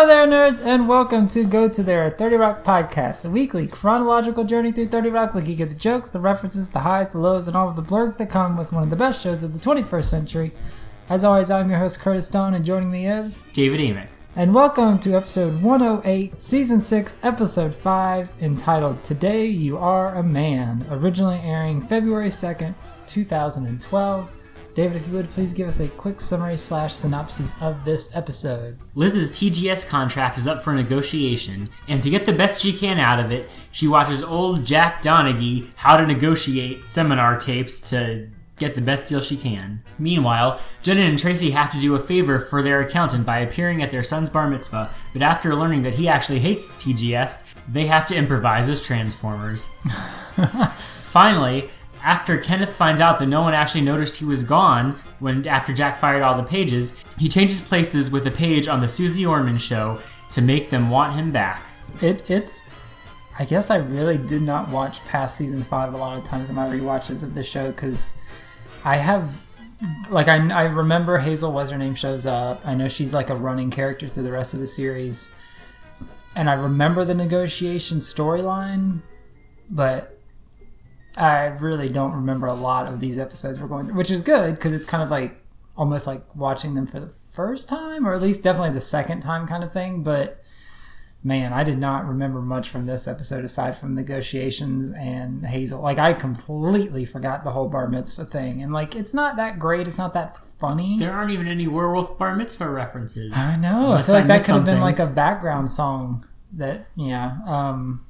Hello there, nerds, and welcome to Go to Their 30 Rock podcast, a weekly chronological journey through 30 Rock, looking at the jokes, the references, the highs, the lows, and all of the blurgs that come with one of the best shows of the 21st century. As always, I'm your host, Curtis Stone, and joining me is. David Amick. And welcome to episode 108, season 6, episode 5, entitled Today You Are a Man, originally airing February 2nd, 2012. David, if you would please give us a quick summary slash synopsis of this episode. Liz's TGS contract is up for negotiation, and to get the best she can out of it, she watches old Jack Donaghy how to negotiate seminar tapes to get the best deal she can. Meanwhile, Jenna and Tracy have to do a favor for their accountant by appearing at their son's bar mitzvah, but after learning that he actually hates TGS, they have to improvise as Transformers. Finally, after Kenneth finds out that no one actually noticed he was gone when after Jack fired all the pages, he changes places with a page on the Susie Orman show to make them want him back. It it's I guess I really did not watch past season five a lot of times in my rewatches of the show because I have like I, I remember Hazel Wassername shows up. I know she's like a running character through the rest of the series, and I remember the negotiation storyline, but I really don't remember a lot of these episodes we're going through, which is good because it's kind of like almost like watching them for the first time, or at least definitely the second time kind of thing. But man, I did not remember much from this episode aside from negotiations and Hazel. Like I completely forgot the whole bar mitzvah thing, and like it's not that great. It's not that funny. There aren't even any werewolf bar mitzvah references. I know. I feel like that missed could have been like a background song. That yeah. Um,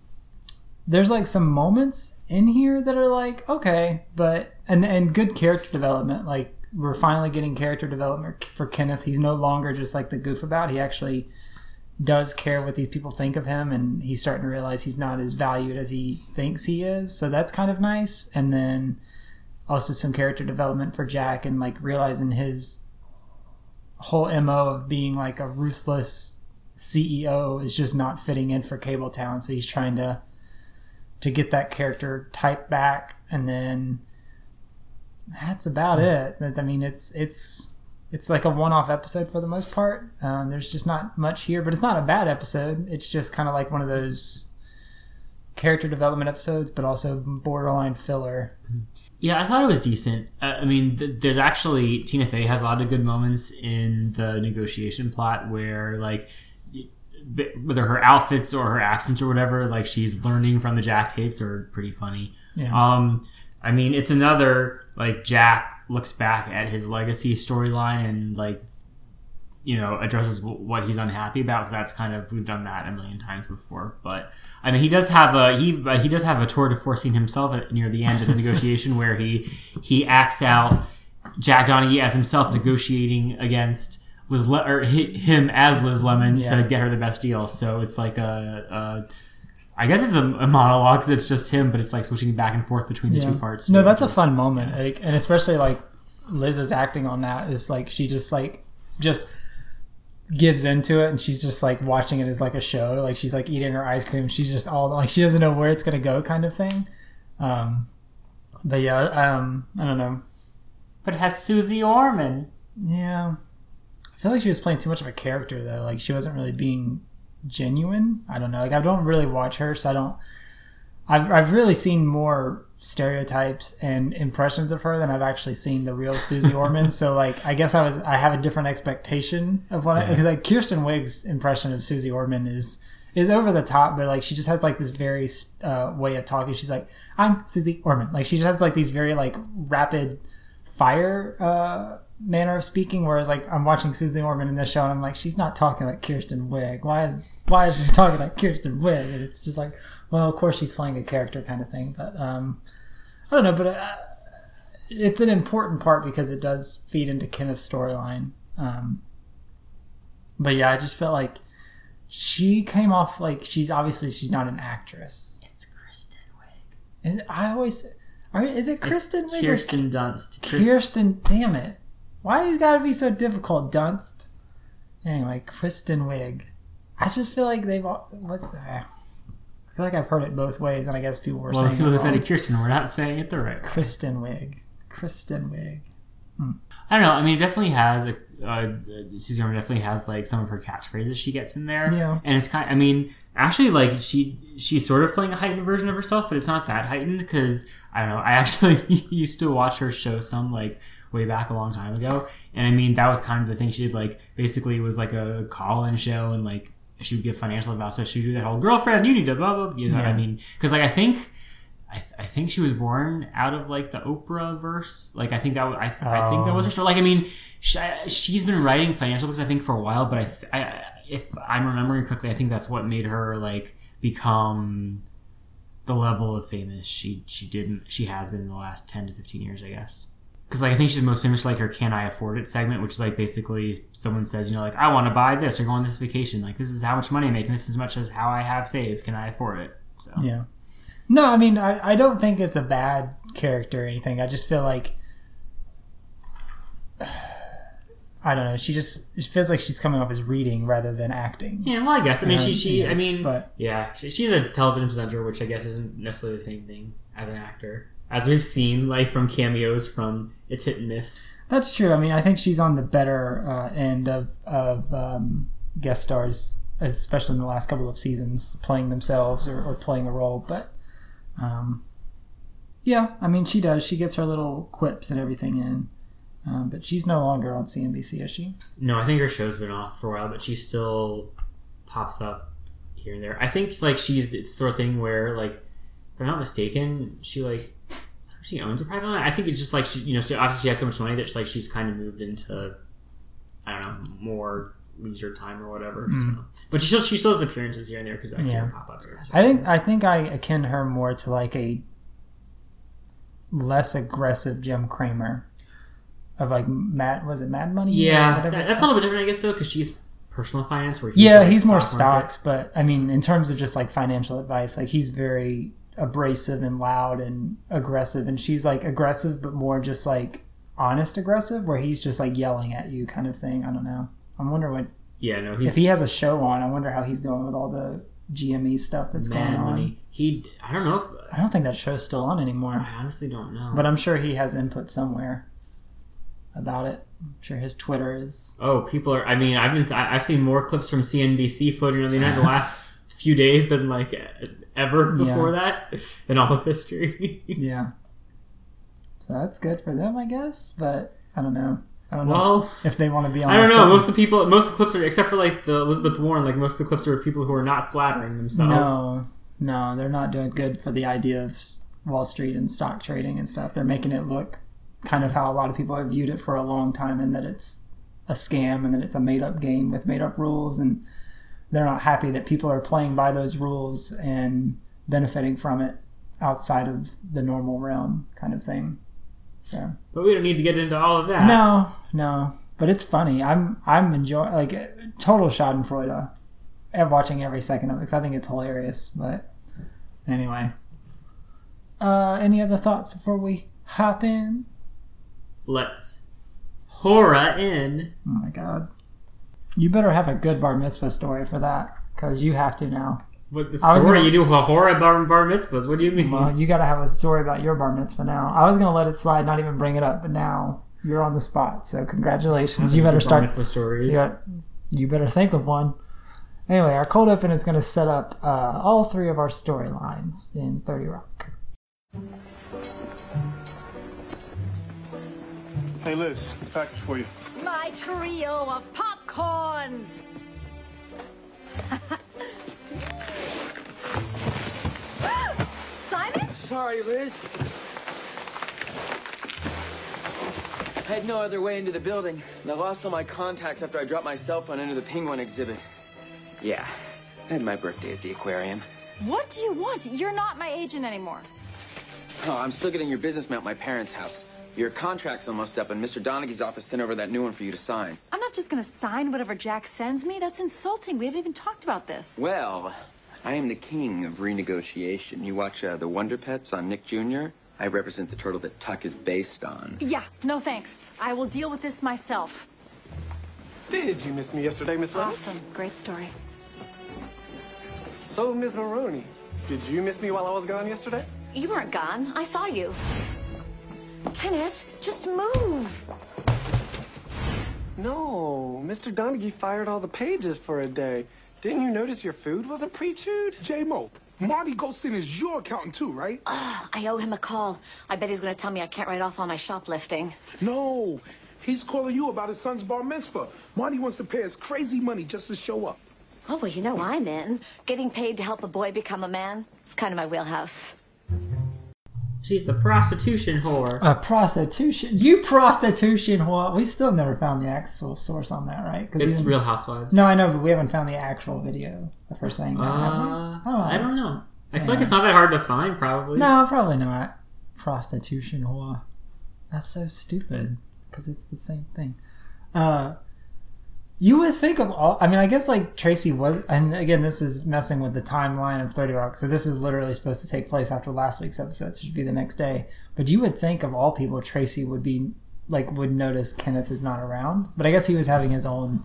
there's like some moments in here that are like okay, but and and good character development. Like we're finally getting character development for Kenneth. He's no longer just like the goof about. He actually does care what these people think of him, and he's starting to realize he's not as valued as he thinks he is. So that's kind of nice. And then also some character development for Jack and like realizing his whole mo of being like a ruthless CEO is just not fitting in for Cable Town. So he's trying to to get that character type back, and then that's about it. I mean, it's it's it's like a one-off episode for the most part. Um, there's just not much here, but it's not a bad episode. It's just kind of like one of those character development episodes, but also borderline filler. Yeah, I thought it was decent. Uh, I mean, th- there's actually Tina Fey has a lot of good moments in the negotiation plot where, like, whether her outfits or her actions or whatever, like she's learning from the Jack tapes are pretty funny. Yeah. Um, I mean, it's another like Jack looks back at his legacy storyline and like you know addresses w- what he's unhappy about. So that's kind of we've done that a million times before. But I mean, he does have a he uh, he does have a tour de forcing himself at, near the end of the negotiation where he he acts out Jack Donaghy as himself negotiating against. Liz Le- or hi- him as Liz Lemon Yeah. to get her the best deal. So it's like a, a I guess it's a, a monologue 'cause it's just him, but it's like switching back and forth between the Yeah. two parts. No, that's a fun moment, like, and especially like Liz's acting on that is like she just like just gives into it, and she's just like watching it as like a show. Like she's like eating her ice cream. She's just all like she doesn't know where it's gonna go, kind of thing. Um, but yeah, um, I don't know. But it has Susie Orman. Yeah, I feel like she was playing too much of a character though. Like she wasn't really being genuine. I don't know. Like I don't really watch her, so I don't. I've I've really seen more stereotypes and impressions of her than I've actually seen the real Susie Orman. so like I guess I was I have a different expectation of what Yeah. because like Kirsten Wiig's impression of Susie Orman is is over the top, but like she just has like this very uh, way of talking. She's like I'm Susie Orman. Like she just has like these very like rapid fire uh, manner of speaking. Whereas like I'm watching Susie Orman in this show, and I'm like, she's not talking like Kirsten Wiig. Why is why is she talking like Kirsten Wiig? And it's just like, well, of course she's playing a character kind of thing. But um, I don't know. But uh, it's an important part because it does feed into Kenneth's storyline. Um, but yeah, I just felt like she came off like she's obviously she's not an actress. It's Kristen Wiig. Is it, I always are, is it Kristen Wiig or Kirsten Dunst. Kirsten, Kirsten, damn it. Why has it got to be so difficult, Dunst? Anyway, Kristen Wiig. I just feel like they've all. What's that? I feel like I've heard it both ways, and I guess people were well, saying people who said it Kirsten, we're not saying it the right way. Kristen Wiig. Kristen Wiig. I don't know. I mean, it definitely has a uh, Susie Orman definitely has like some of her catchphrases she gets in there. Yeah. and it's kind. I mean, actually, like she she's sort of playing a heightened version of herself, but it's not that heightened because I don't know. I actually used to watch her show some like way back a long time ago, and I mean that was kind of the thing she did. Like basically, it was like a call-in show, and like she would give financial advice. So she'd do that whole girlfriend, you need to blah blah. You know what I mean? Because like I think. I, th- I think she was born out of like the Oprah verse. Like I think that w- I, th- I think that was oh. her story. Like I mean, she, she's been writing financial books I think for a while, but I, th- I if I'm remembering correctly, I think that's what made her like become the level of famous she she didn't she has been in the last ten to fifteen years, I guess. Because like I think she's most famous for like her "Can I afford it?" segment, which is like basically someone says, you know, like I want to buy this or go on this vacation. Like this is how much money I make, and this is as much as how I have saved. Can I afford it? So Yeah. No, I mean, I, I don't think it's a bad character or anything. I just feel like. I don't know. She just it feels like she's coming off as reading rather than acting. Yeah, well, I guess. I mean, she, she, yeah, I mean, but- yeah, she, she's a television presenter, which I guess isn't necessarily the same thing as an actor, as we've seen, like from cameos from It's Hit and Miss. That's true. I mean, I think she's on the better uh, end of of um, guest stars, especially in the last couple of seasons, playing themselves or, or playing a role. But um, yeah, I mean, she does. She gets her little quips and everything in. Um, but she's no longer on CNBC, is she? No, I think her show's been off for a while, but she still pops up here and there. I think like she's it's the sort of thing where like, if I'm not mistaken, she like she owns a private line. I think it's just like she, you know, she, obviously she has so much money that she's like she's kind of moved into, I don't know, more leisure time or whatever. So. Hmm. But she still she still has appearances here and there because I see her pop up here. I think I think I akin her more to like a less aggressive Jim Cramer of like Mad was it Mad Money? Yeah, that- that's a little bit different, I guess, though, because she's personal finance. Where he's yeah, like he's more stock market. stocks, but I mean, in terms of just like financial advice, like he's very abrasive and loud and aggressive, and she's like aggressive, but more just like honest aggressive, where he's just like yelling at you, kind of thing. I don't know. I wonder what Yeah, no, he's if he has a show on. I wonder how he's doing with all the GME stuff that's mad going on. money. He, I don't know. If, I don't think that show's still on anymore, I honestly don't know. but I'm sure he has input somewhere about it. I'm sure his Twitter is. oh, people are. I mean, I've been. I've seen more clips from CNBC floating around the internet in the last few days than like ever before that in all of history. Yeah. So that's good for them, I guess. But I don't know. I don't know well, if they want to be on. I don't know. Most of the people, most of the clips are, except for like the Elizabeth Warren, like most of the clips are of people who are not flattering themselves. No, no, they're not doing good for the idea of Wall Street and stock trading and stuff. They're making it look kind of how a lot of people have viewed it for a long time, and that it's a scam and that it's a made up game with made up rules, and they're not happy that people are playing by those rules and benefiting from it outside of the normal realm, kind of thing. So But we don't need to get into all of that. no, no, but it's funny. I'm I'm enjoying like total Schadenfreude at watching every second of it because I think it's hilarious. But anyway, uh, any other thoughts before we hop in? Let's horror in. Oh my god, you better have a good bar mitzvah story for that because you have to now. What the I was story? gonna- You do a horror bar, bar mitzvahs. What do you mean? Well, you got to have a story about your bar mitzvah now. I was gonna let it slide, not even bring it up, but now you're on the spot. So congratulations. You better Bar start mitzvah stories. You, got, you better think of one. Anyway, our cold open is going to set up uh, all three of our storylines in 30 Rock. Hey Liz, package for you. My trio of popcorns! Simon? Sorry, Liz. I had no other way into the building, and I lost all my contacts after I dropped my cell phone into the penguin exhibit. Yeah, I had my birthday at the aquarium. What do you want? You're not my agent anymore. Oh, I'm still getting your business mail at my parents' house. Your contract's almost up, and Mr. Donaghy's office sent over that new one for you to sign. I'm not just gonna sign whatever Jack sends me. That's insulting. We haven't even talked about this. Well, I am the king of renegotiation. You watch uh, The Wonder Pets on Nick Jr.? I represent the turtle that Tuck is based on. Yeah, no thanks. I will deal with this myself. Did you miss me yesterday, Miss Liz? Awesome. Great story. So, Miss Maroney, did you miss me while I was gone yesterday? You weren't gone. I saw you. Kenneth, just move. No, Mr. Donaghy fired all the pages for a day. Didn't you notice your food wasn't pre-chewed? J-Mo, Marty Goldstein is your accountant too, right? Ah, I owe him a call. I bet he's gonna tell me I can't write off all my shoplifting. No, he's calling you about his son's bar mitzvah. Marty wants to pay us crazy money just to show up. Oh, well, you know I'm in. Getting paid to help a boy become a man. It's kind of my wheelhouse. She's a prostitution whore. A prostitution. You prostitution whore. We still never found the actual source on that, right? It's Real Housewives. No, I know, but we haven't found the actual video of her saying that. have we? Uh, Oh. I don't know. I feel like it's not that hard to find, probably. No, probably not. Prostitution whore. That's so stupid because it's the same thing. Uh, you would think of all. I mean, I guess like Tracy was, and again, this is messing with the timeline of Thirty Rock. So this is literally supposed to take place after last week's episode. So it should be the next day. But you would think of all people, Tracy would be like would notice Kenneth is not around. But I guess he was having his own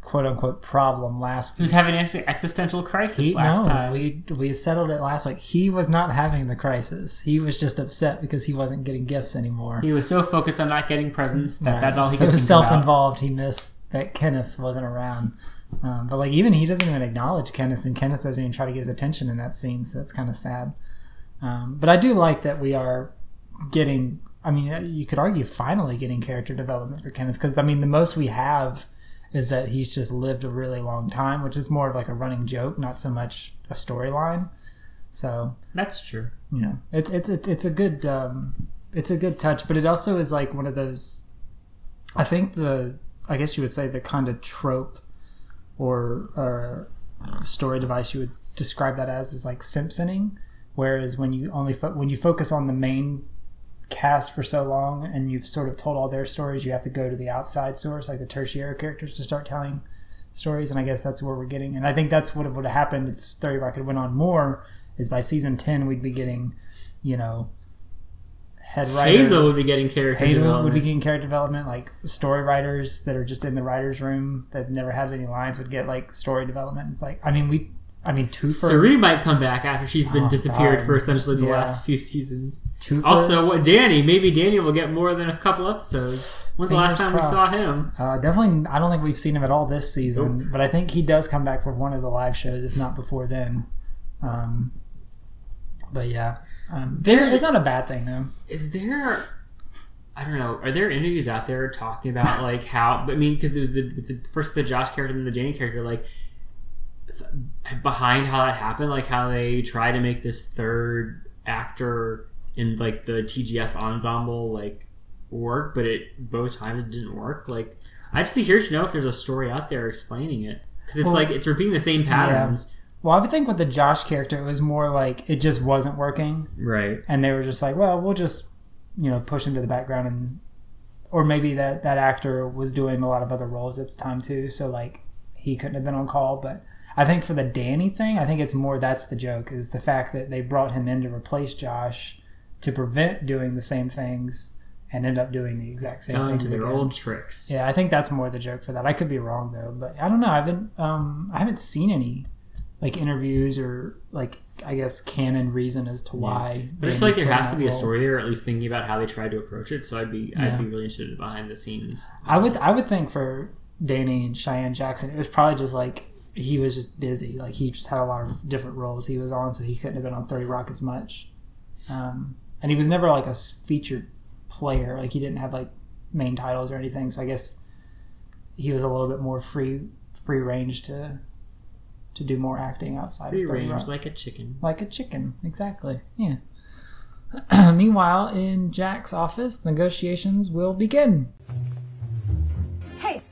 quote unquote problem last week. He was having an existential crisis he, last no, time. we we settled it last week. He was not having the crisis. He was just upset because he wasn't getting gifts anymore. He was so focused on not getting presents that Right. that's all he so could think self-involved. He missed that Kenneth wasn't around. Um, but like even he doesn't even acknowledge Kenneth, and Kenneth doesn't even try to get his attention in that scene. So that's kind of sad. Um, but I do like that we are getting. I mean, you could argue finally getting character development for Kenneth because I mean the most we have is that he's just lived a really long time, which is more of like a running joke, not so much a storyline. So That's true. you know, it's it's it's, it's a good um, it's a good touch, but it also is like one of those. I think the I guess you would say the kind of trope or uh, story device you would describe that as is like Simpsoning, whereas when you only fo- when you focus on the main cast for so long and you've sort of told all their stories, you have to go to the outside source, like the tertiary characters, to start telling stories. And I guess that's where we're getting. And I think that's what would have happened if Thirty Rock had went on more. Is by season ten we'd be getting, you know, head writer Hazel would be getting character Hazel development. would be getting character development. Like story writers that are just in the writers' room that never have any lines would get like story development. It's like I mean we, I mean Toofer. Suri might come back after she's been Oh, disappeared God. for essentially the Yeah. last few seasons. Toofer. Also, what Danny? Maybe Danny will get more than a couple episodes. When's the last time Fingers we saw him? Uh, definitely, I don't think we've seen him at all this season. But I think he does come back for one of the live shows, if not before then. Um, but yeah, um, There's- it's not a bad thing though. Is there? I don't know. Are there interviews out there talking about like how? I mean, because it was the, the first the Josh character and the Danny character, like behind how that happened, like how they try to make this third actor in like the TGS ensemble like work, but it both times it didn't work. Like, I'd just be curious to know if there's a story out there explaining it because it's Well, like it's repeating the same patterns, Well, I would think with the Josh character, it was more like it just wasn't working. right? and they were just like, well, we'll just you know push him to the background and or maybe that that actor was doing a lot of other roles at the time too, so like he couldn't have been on call. But I think for the Danny thing, I think it's more that's the joke is the fact that they brought him in to replace Josh to prevent doing the same things and end up doing the exact same Fell things into their again. old tricks. Yeah, I think that's more the joke for that. I could be wrong though, but I don't know. I haven't um I haven't seen any like interviews or like I guess canon reason as to why. But I just feel like there has to be a story there, or at least thinking about how they tried to approach it. So I'd be Yeah. I'd be really interested behind the scenes. I would I would think for Danny and Cheyenne Jackson, it was probably just like he was just busy. Like he just had a lot of different roles he was on, so he couldn't have been on Thirty Rock as much. Um, and he was never like a featured player. Like he didn't have like main titles or anything. So I guess he was a little bit more free free range to to do more acting outside Free of 30 range Rock. like a chicken. like a chicken, exactly. Yeah. Meanwhile, in Jack's office, negotiations will begin. Hey,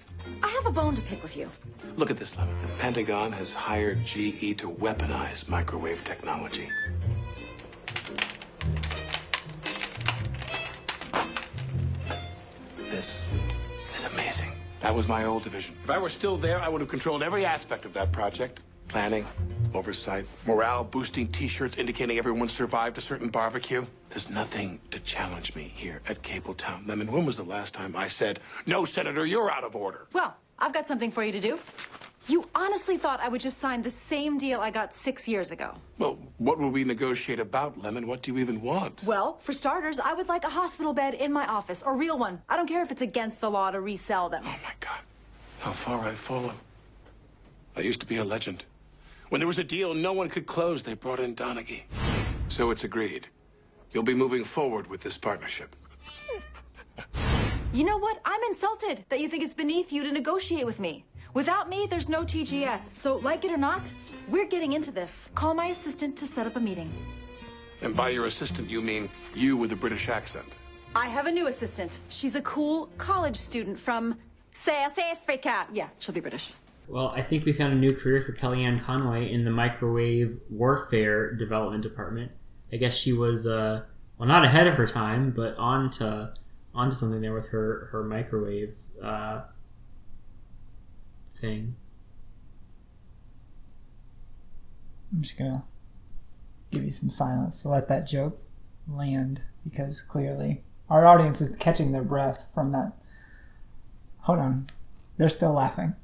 I have a bone to pick with you. Look at this letter. The Pentagon has hired GE to weaponize microwave technology. This is amazing. That was my old division. If I were still there, I would have controlled every aspect of that project. Planning, oversight, morale boosting t-shirts indicating everyone survived a certain barbecue. There's nothing to challenge me here at Cabletown. Lemon, when was the last time I said, no, Senator, you're out of order? Well, I've got something for you to do. You honestly thought I would just sign the same deal I got six years ago. Well, what will we negotiate about, Lemon? What do you even want? Well, for starters, I would like a hospital bed in my office, a real one. I don't care if it's against the law to resell them. Oh my God, how far I've fallen. I used to be a legend. When there was a deal no one could close, they brought in Donaghy. So it's agreed. You'll be moving forward with this partnership. You know what? I'm insulted that you think it's beneath you to negotiate with me. Without me, there's no TGS. So, like it or not, we're getting into this. Call my assistant to set up a meeting. And by your assistant, you mean you with a British accent. I have a new assistant. She's a cool college student from South Africa. Yeah, she'll be British. Well, I think we found a new career for Kellyanne Conway in the microwave warfare development department. I guess she was, uh, well, not ahead of her time, but on to onto something there with her her microwave uh, thing. I'm just gonna give you some silence to let that joke land because clearly our audience is catching their breath from that. Hold on, they're still laughing.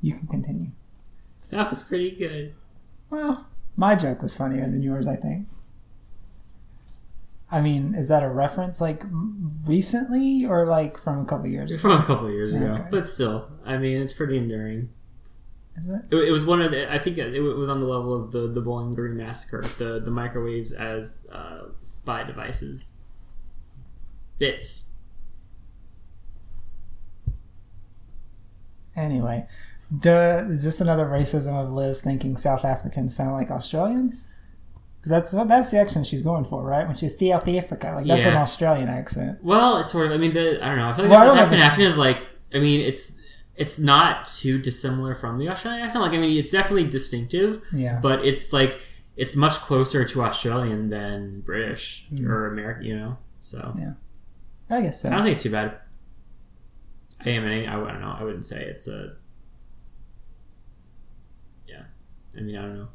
You can continue. That was pretty good. Well, my joke was funnier than yours, I think. I mean, is that a reference like recently or like from a couple years ago? From a couple years ago, Okay. but still, I mean, it's pretty enduring. Is it? It, it was one of the. I think it was on the level of the the Bowling Green massacre. The the microwaves as uh, spy devices. Bits. Anyway, duh, is this another racism of Liz thinking South Africans sound like Australians? Because that's that's the accent she's going for, right? When she's South Africa, like that's an Australian accent. Well, it's sort of. I mean, the I don't know. I feel like Well, the South African accent is like. I mean, it's it's not too dissimilar from the Australian accent. Like, I mean, it's definitely distinctive. Yeah. But it's like it's much closer to Australian than British Mm. or American. You know. So Yeah. I guess so. I don't think it's too bad. I am an. I don't know. I wouldn't say it's a. Yeah, I mean, I don't know.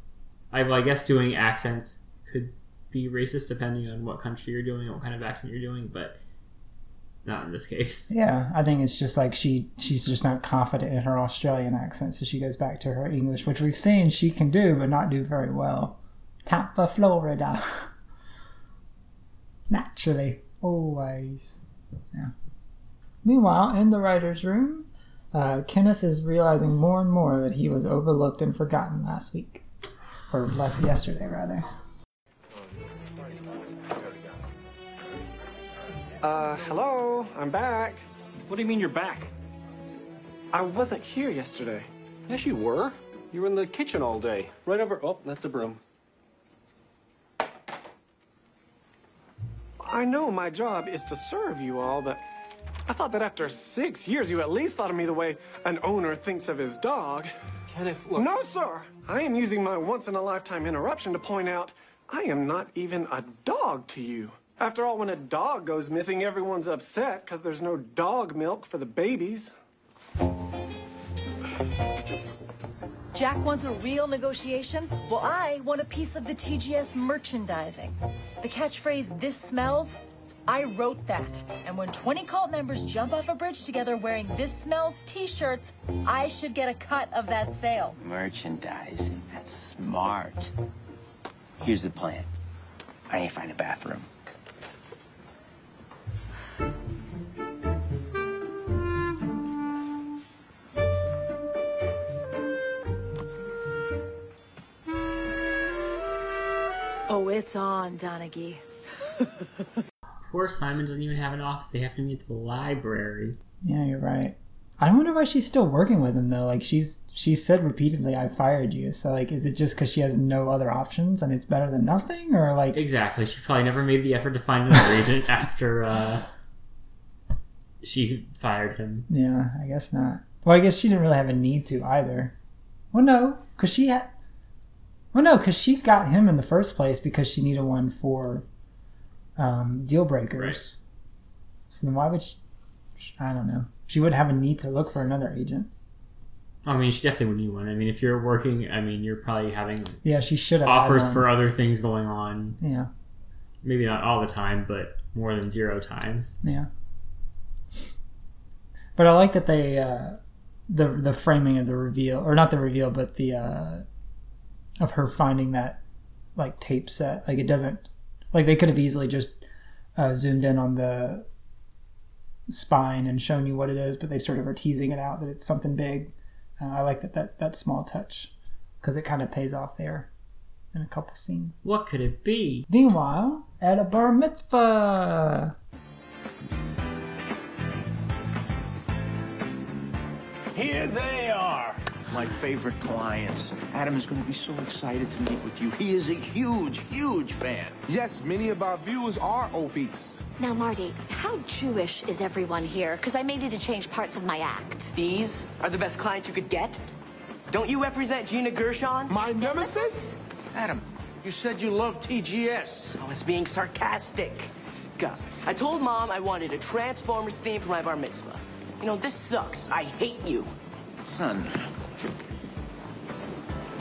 I well, I guess doing accents could be racist depending on what country you're doing, what kind of accent you're doing, but not in this case. Yeah, I think it's just like she she's just not confident in her Australian accent, so she goes back to her English, which we've seen she can do, but not do very well. Tampa, Florida. Naturally, always. Yeah. Meanwhile, in the writers' room, uh, Kenneth is realizing more and more that he was overlooked and forgotten last week, or last yesterday rather. Uh, hello, I'm back. What do you mean you're back? I wasn't here yesterday. Yes, you were. You were in the kitchen all day. Right over. Oh, that's a broom. I know my job is to serve you all, but I thought that after six years, you at least thought of me the way an owner thinks of his dog. Kenneth, look. No, sir. I am using my once in a lifetime interruption to point out I am not even a dog to you. After all, when a dog goes missing, everyone's upset because there's no dog milk for the babies. Jack wants a real negotiation? Well, I want a piece of the TGS merchandising. The catchphrase, this smells, I wrote that. And when 20 cult members jump off a bridge together wearing this smells t shirts, I should get a cut of that sale. Merchandising. That's smart. Here's the plan. I need to find a bathroom. Oh, it's on, Donaghy. Poor Simon doesn't even have an office. They have to meet at the library. Yeah, you're right. I wonder why she's still working with him though. Like she's she said repeatedly, "I fired you." So like, is it just because she has no other options and it's better than nothing, or like? Exactly. She probably never made the effort to find another agent after uh, she fired him. Yeah, I guess not. Well, I guess she didn't really have a need to either. Well, no, because she had. Well, no, because she got him in the first place because she needed one for um, deal breakers. So then why would she? I don't know. She would have a need to look for another agent. I mean, she definitely would need one. I mean, if you're working, I mean, you're probably having Yeah, she should have offers for other things going on. Yeah, Maybe not all the time, but more than zero times. yeah. But I like that they uh, the the framing of the reveal, or not the reveal, but the uh, of her finding that like tape set. Like it doesn't like they could have easily just uh, zoomed in on the spine and shown you what it is, but they sort of are teasing it out that it's something big. Uh, I like that that that small touch because it kind of pays off there in a couple scenes. What could it be? Meanwhile, at a bar mitzvah. Here they are, my favorite clients. Adam is going to be so excited to meet with you. He is a huge, huge fan. Yes, many of our viewers are obese. Now, Marty, how Jewish is everyone here? Because I may need to change parts of my act. These are the best clients you could get? Don't you represent Gina Gershon? My nemesis? Adam, you said you love TGS. Oh, I was being sarcastic. God, I told Mom I wanted a Transformers theme for my bar mitzvah. You know, this sucks. I hate you. Son,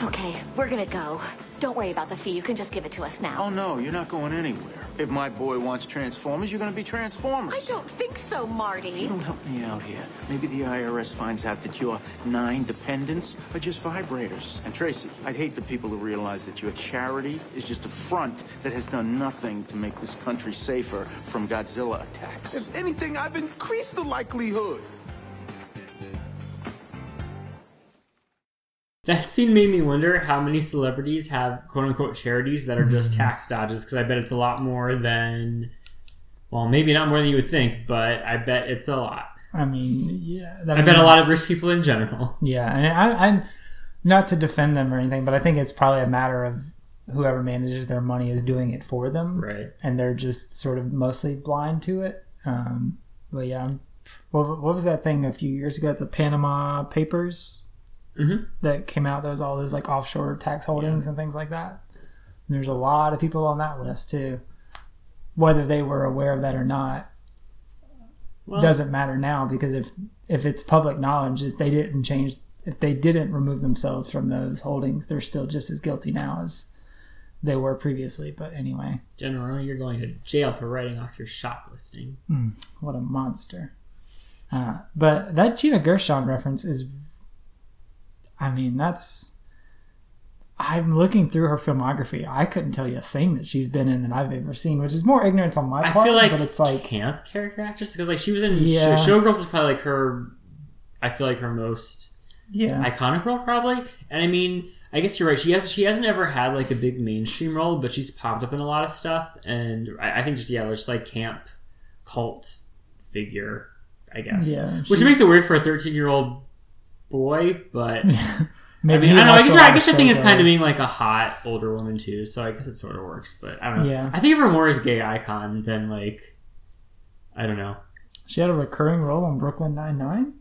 Okay, we're gonna go. Don't worry about the fee. You can just give it to us now. oh no, you're not going anywhere. If my boy wants Transformers, you're going to be Transformers. I don't think so, Marty. If You don't help me out here. Maybe the IRS finds out that your nine dependents are just vibrators. And Tracy, I'd hate the people to realize that your charity is just a front that has done nothing to make this country safer from Godzilla attacks. If anything, I've increased the likelihood. That scene made me wonder how many celebrities have quote unquote charities that are just Mm. tax dodges because I bet it's a lot more than, well, maybe not more than you would think, but I bet it's a lot. I mean, yeah. I bet a lot of rich people in general. Yeah, and I, I'm not to defend them or anything, but I think it's probably a matter of whoever manages their money is doing it for them, Right. And they're just sort of mostly blind to it. Um, but yeah, what, what was that thing a few years ago? The Panama Papers Mhm. that came out. Was all those like offshore tax holdings and things like that. And there's a lot of people on that list too. Whether they were aware of that or not Well- doesn't matter now because if if it's public knowledge, if they didn't change, if they didn't remove themselves from those holdings, they're still just as guilty now as they were previously. But anyway, General, you're going to jail for writing off your shoplifting. what a monster! Uh, but that Gina Gershon reference is, I mean, that's. I'm looking through her filmography. I couldn't tell you a thing that she's been in that I've ever seen, which is more ignorance on my I part. feel like but it's like camp character actress because like she was in Yeah. Showgirls is probably like her. I feel like her most yeah, iconic role probably, and I mean I guess you're right. She has she hasn't ever had like a big mainstream role, but she's popped up in a lot of stuff, and I, I think just yeah, just like camp cult figure, I guess. Yeah, which makes it weird for a 13 year old boy, but. maybe I, mean, I don't know. I guess, I guess the thing is kind of being like a hot older woman too, so I guess it sort of works. But I don't know. Yeah. I think of her more as gay icon than like I don't know. She had a recurring role on Brooklyn Nine Nine.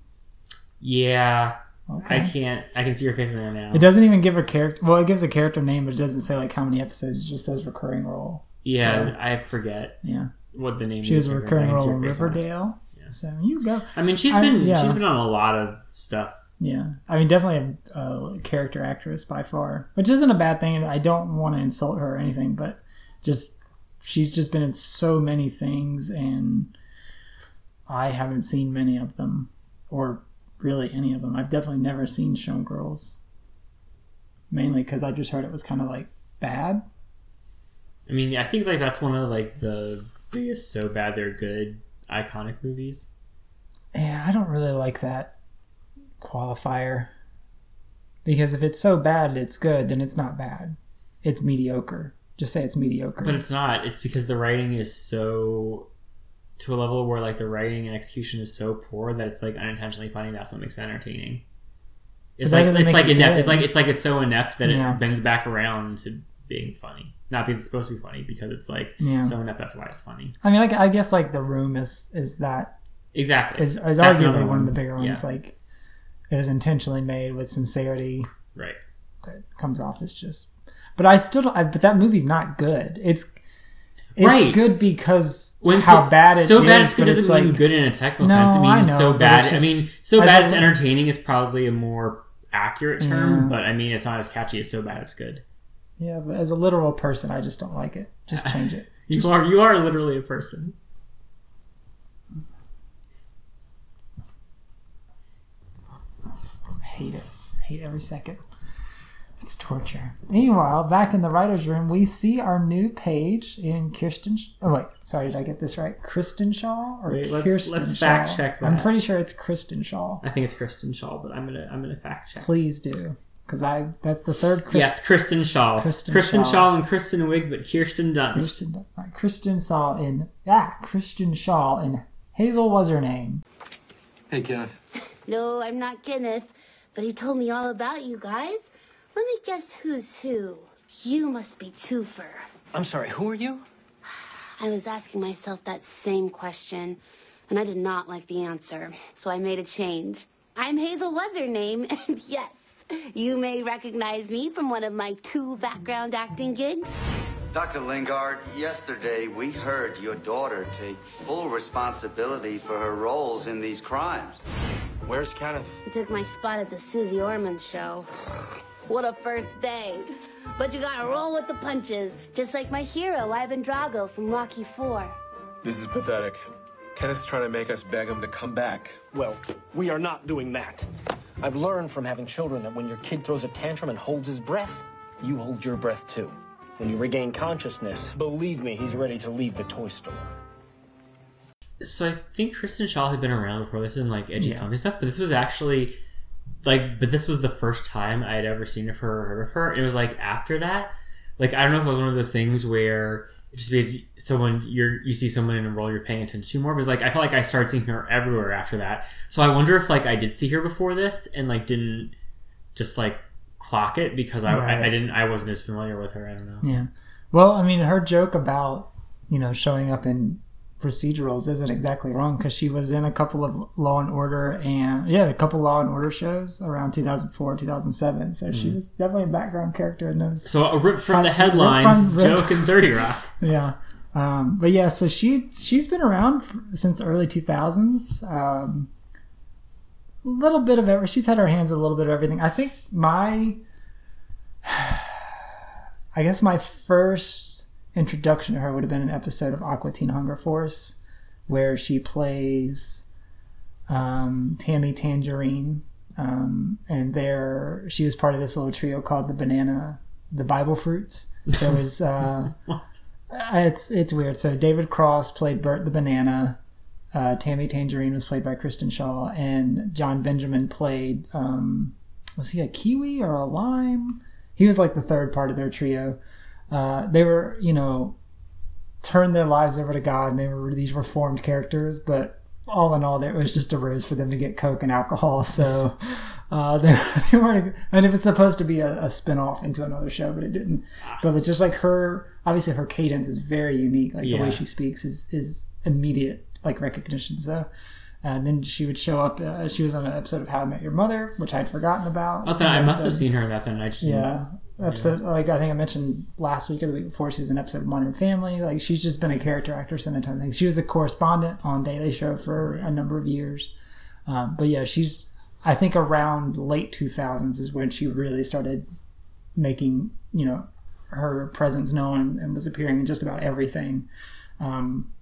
Yeah, Okay. I can't. I can see her face in there now. It doesn't even give her character. Well, it gives a character name, but it doesn't say like how many episodes. It just says recurring role. Yeah, So, I forget yeah. what the name. She was a of her, but I recurring role in Riverdale. Yeah. So you go. I mean, she's I- been yeah. she's been on a lot of stuff. Yeah, I mean, definitely a, a character actress by far, which isn't a bad thing. I don't want to insult her or anything, but just she's just been in so many things, and I haven't seen many of them, or really any of them. I've definitely never seen Showgirls, mainly because I just heard it was kind of like bad. I mean, I think like that's one of like the biggest so bad they're good iconic movies. Yeah, I don't really like that qualifier because if it's so bad it's good, then it's not bad. It's mediocre. Just say it's mediocre. But it's not. It's because the writing is so to a level where like the writing and execution is so poor that it's like unintentionally funny. That's what makes it entertaining. It's like it's like it inept. good. It's like it's like it's so inept that Yeah. it bends back around to being funny. Not because it's supposed to be funny, because it's like Yeah. so inept. That's why it's funny. I mean, like I guess like the room is is that Exactly. is, is arguably another one of the bigger ones. Yeah. Like it was intentionally made with sincerity right. that comes off as just. But I still don't. I, but that movie's not good. It's it's Right. good because When how bad it so bad it's good doesn't it's mean like- good in a technical No, sense. It I means know, so bad. it's I mean, so bad it's entertaining is probably a more accurate term, Yeah. but I mean it's not as catchy as so bad it's good. Yeah, but as a literal person, I just don't like it. Just change it. You are you are literally a person. Hate it. I hate every second. It's torture. Meanwhile, back in the writer's room, we see our new page in Kirsten. Oh, wait. Sorry, did I get this right? Kristen Schaal? Or Wait, let's- Kirsten let's Schaal? fact check I'm pretty sure it's Kristen Schaal. I think it's Kristen Schaal, but I'm gonna I'm gonna fact check. Please do. Because I that's the third Kristen. yes, Kristen Schaal. Kristen Kristen, Schaal. Schaal. and Kristen Wiig, but Kirsten Dunst. Kristen, uh, Kristen Schaal in ah Kristen Schaal in Hazel was her name. Hey, Kenneth. No, I'm not Kenneth, but he told me all about you guys. Let me guess who's who. You must be Toofer. I'm sorry, who are you? I was asking myself that same question, and I did not like the answer, so I made a change. I'm Hazel Wassername, and yes, you may recognize me from one of my two background acting gigs. Dr. Lingard, yesterday we heard your daughter take full responsibility for her roles in these crimes. Where's Kenneth? He took my spot at the Susie Orman show. What a first day. But you gotta roll with the punches, just like my hero, Ivan Drago from Rocky 4. This is pathetic. Kenneth's trying to make us beg him to come back. Well, we are not doing that. I've learned from having children that when your kid throws a tantrum and holds his breath, you hold your breath too. When you regain consciousness, believe me, he's ready to leave the toy store. So I think Kristen Schaal had been around before this in like edgy Yeah. comedy stuff, but this was actually like, but this was the first time I had ever seen of her or heard of her. It was like after that, like I don't know if it was one of those things where it just because someone you're you see someone in a role you're paying attention to more. But it's like I felt like I started seeing her everywhere after that. So I wonder if like I did see her before this and like didn't just like clock it because I, Right. I, I didn't I wasn't as familiar with her. I don't know. Yeah. Well, I mean, her joke about you know showing up in procedurals isn't exactly wrong because she was in a couple of Law and Order and yeah, a couple Law and Order shows around 2004, 2007. So she Mhm. was definitely a background character in those. So a rip from the types of- rip headlines, from- joke in Thirty Rock. yeah. Um, but yeah, so she she's been around f since early 2000s. Um, little bit of every. She's had her hands in a little bit of everything. I think my, I guess my first introduction to her would have been an episode of Aqua Teen Hunger Force, where she plays um, Tammy Tangerine, um, and there she was part of this little trio called the Banana, the Bible Fruits. There was. Uh, uh, it's it's weird. So David Cross played Bert the Banana. Uh, Tammy Tangerine was played by Kristen Schaal, and Jon Benjamin played. Um, was he a kiwi or a lime? He was like the third part of their trio. Uh, they were, you know, turned their lives over to God, and they were these reformed characters. But all in all, it was just a ruse for them to get coke and alcohol. So uh, they, they weren't. And it was supposed to be a, a spin off into another show, but it didn't. But it's just like her. Obviously, her cadence is very unique. Like the way she speaks is is immediate, like recognition. So. And then she would show up. Uh, she was on an episode of How I Met Your Mother, which I'd forgotten about. Oh, then I must have seen her in that. Then I just yeah. Episode like I think I mentioned last week or the week before she was in an episode of Modern Family. Like she's just been a character actress in a ton of things. She was a correspondent on Daily Show for a number of years. Um, but yeah, she's I think around late two thousands is when she really started making, you know, her presence known and was appearing in just about everything. Um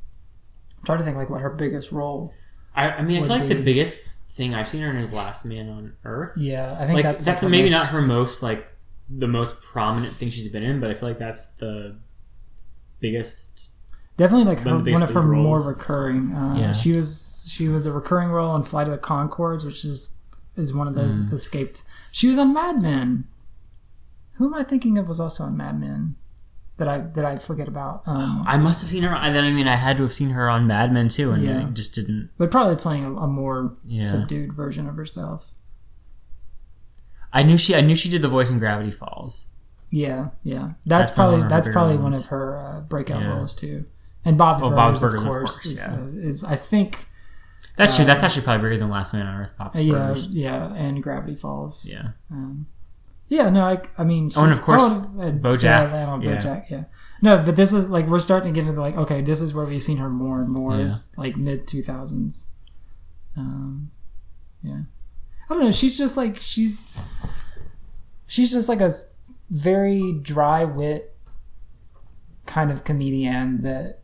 I'm trying to think like what her biggest role I, I mean, I feel like be. the biggest thing I've seen her in is Last Man on Earth. Yeah, I think like, that's, that's like, maybe most- not her most like the most prominent thing she's been in, but I feel like that's the biggest. Definitely like one her, of one of her lead more recurring. Uh, Yeah. She was she was a recurring role in Flight of the Conchords, which is is one of those Mm. that's escaped. She was on Mad Men. Who am I thinking of was also on Mad Men that I that I forget about. Um, I must have seen her. I mean, I had to have seen her on Mad Men too, and Yeah. I just didn't. but probably playing a, a more Yeah. subdued version of herself. I knew she. I knew she did the voice in Gravity Falls. Yeah, yeah. That's, That's probably one of her that's probably one of her uh, breakout Yeah. roles too. And Bob's Well, Burgers, Bob's Burgers, of of course, course, is, yeah. uh, is I think That's true. uh, That's actually probably bigger than Last Man on Earth. Pops yeah, Burgers. yeah, and Gravity Falls. Yeah. Um, yeah, no, I, I mean, Oh, and of course, and BoJack. Atlanta, Yeah. BoJack, yeah. No, but this is like we're starting to get into like okay, this is where we've seen her more and more Yeah. is like mid two thousands. Um, yeah, I don't know. She's just like she's she's just like a very dry wit kind of comedian that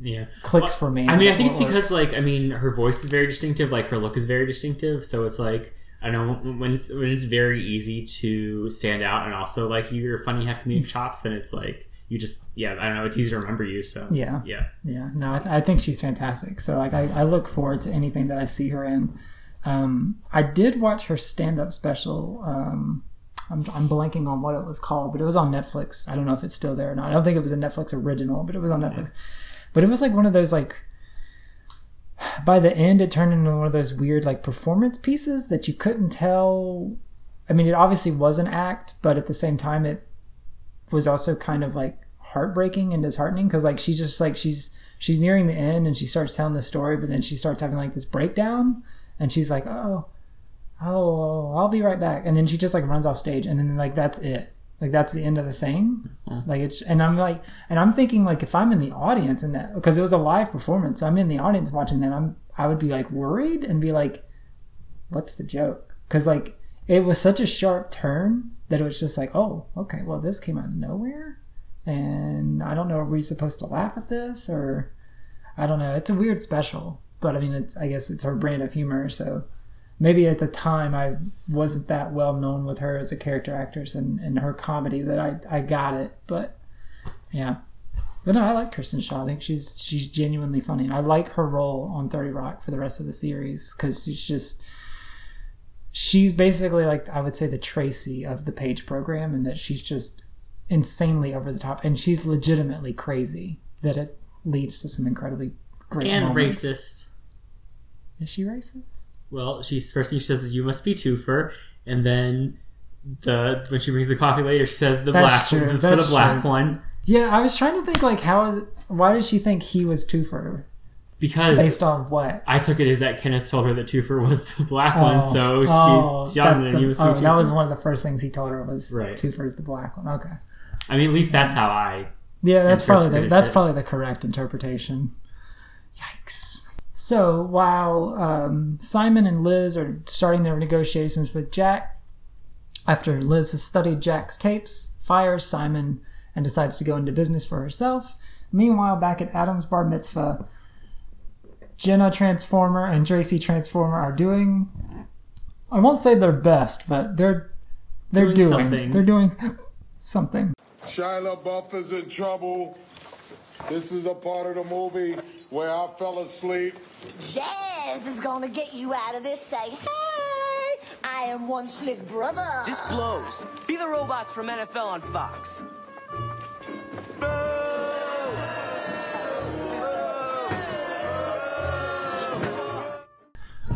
Yeah. clicks Well, for me. I mean, I think it's because like I mean, her voice is very distinctive, like her look is very distinctive, so it's like I know when it's when it's very easy to stand out and also like you're funny, you have comedic chops, then it's like you just yeah I don't know it's easy to remember you. So Yeah. yeah. Yeah. No, I, th- I think she's fantastic. So like, I, I look forward to anything that I see her in. Um, I did watch her stand-up special. Um, I'm, I'm blanking on what it was called, but it was on Netflix. I don't know if it's still there or not. I don't think it was a Netflix original, but it was on Netflix. But it was like one of those like. By the end, it turned into one of those weird like performance pieces that you couldn't tell. I mean, it obviously was an act, but at the same time, it was also kind of like heartbreaking and disheartening because like she's just like she's she's nearing the end and she starts telling the story but then she starts having like this breakdown and she's like oh oh i'll be right back and then she just like runs off stage and then like that's it like that's the end of the thing? Mm-hmm. Like it's and i'm like and i'm thinking like if i'm in the audience and that because it was a live performance i'm in the audience watching that i'm i would be like worried and be like what's the joke? Because like it was such a sharp turn that it was just like oh okay well this came out of nowhere and i don't know are we supposed to laugh at this or i don't know it's a weird special but i mean it's i guess it's her brand of humor so maybe at the time i wasn't that well known with her as a character actress and, and her comedy that I, I got it but yeah but no i like Kristen Schaal i think she's she's genuinely funny and i like her role on 30 rock for the rest of the series because she's just she's basically like I would say the Tracy of the Page program, and that she's just insanely over the top, and she's legitimately crazy. That it leads to some incredibly great and moments. racist. Is she racist? Well, she's first thing she says is "You must be Toofer," and then the when she brings the coffee later, she says the That's black true, for the black true. one Yeah, I was trying to think like how is it, why did she think he was Toofer? because Based on what? I took it as that Kenneth told her that Toofer was the black one, so oh, she oh, young that's and the- you must be oh, Toofer. that was one of the first things he told her was Right. Toofer's the black one. Okay. I mean, at least that's how I. Yeah, that's probably the that's probably the correct interpretation. Yikes. So while um, Simon and Liz are starting their negotiations with Jack, after Liz has studied Jack's tapes, fires Simon and decides to go into business for herself. Meanwhile, back at Adam's bar mitzvah, Jenna Transformer and Tracy Transformer are doing. I won't say their best, but they're they're Doing doing, something. they're doing something. Shia LaBeouf is in trouble. This is a part of the movie where I fell asleep. Jazz is gonna get you out of this. Say, hey, I am one slick brother. This blows. Be the robots from NFL on Fox.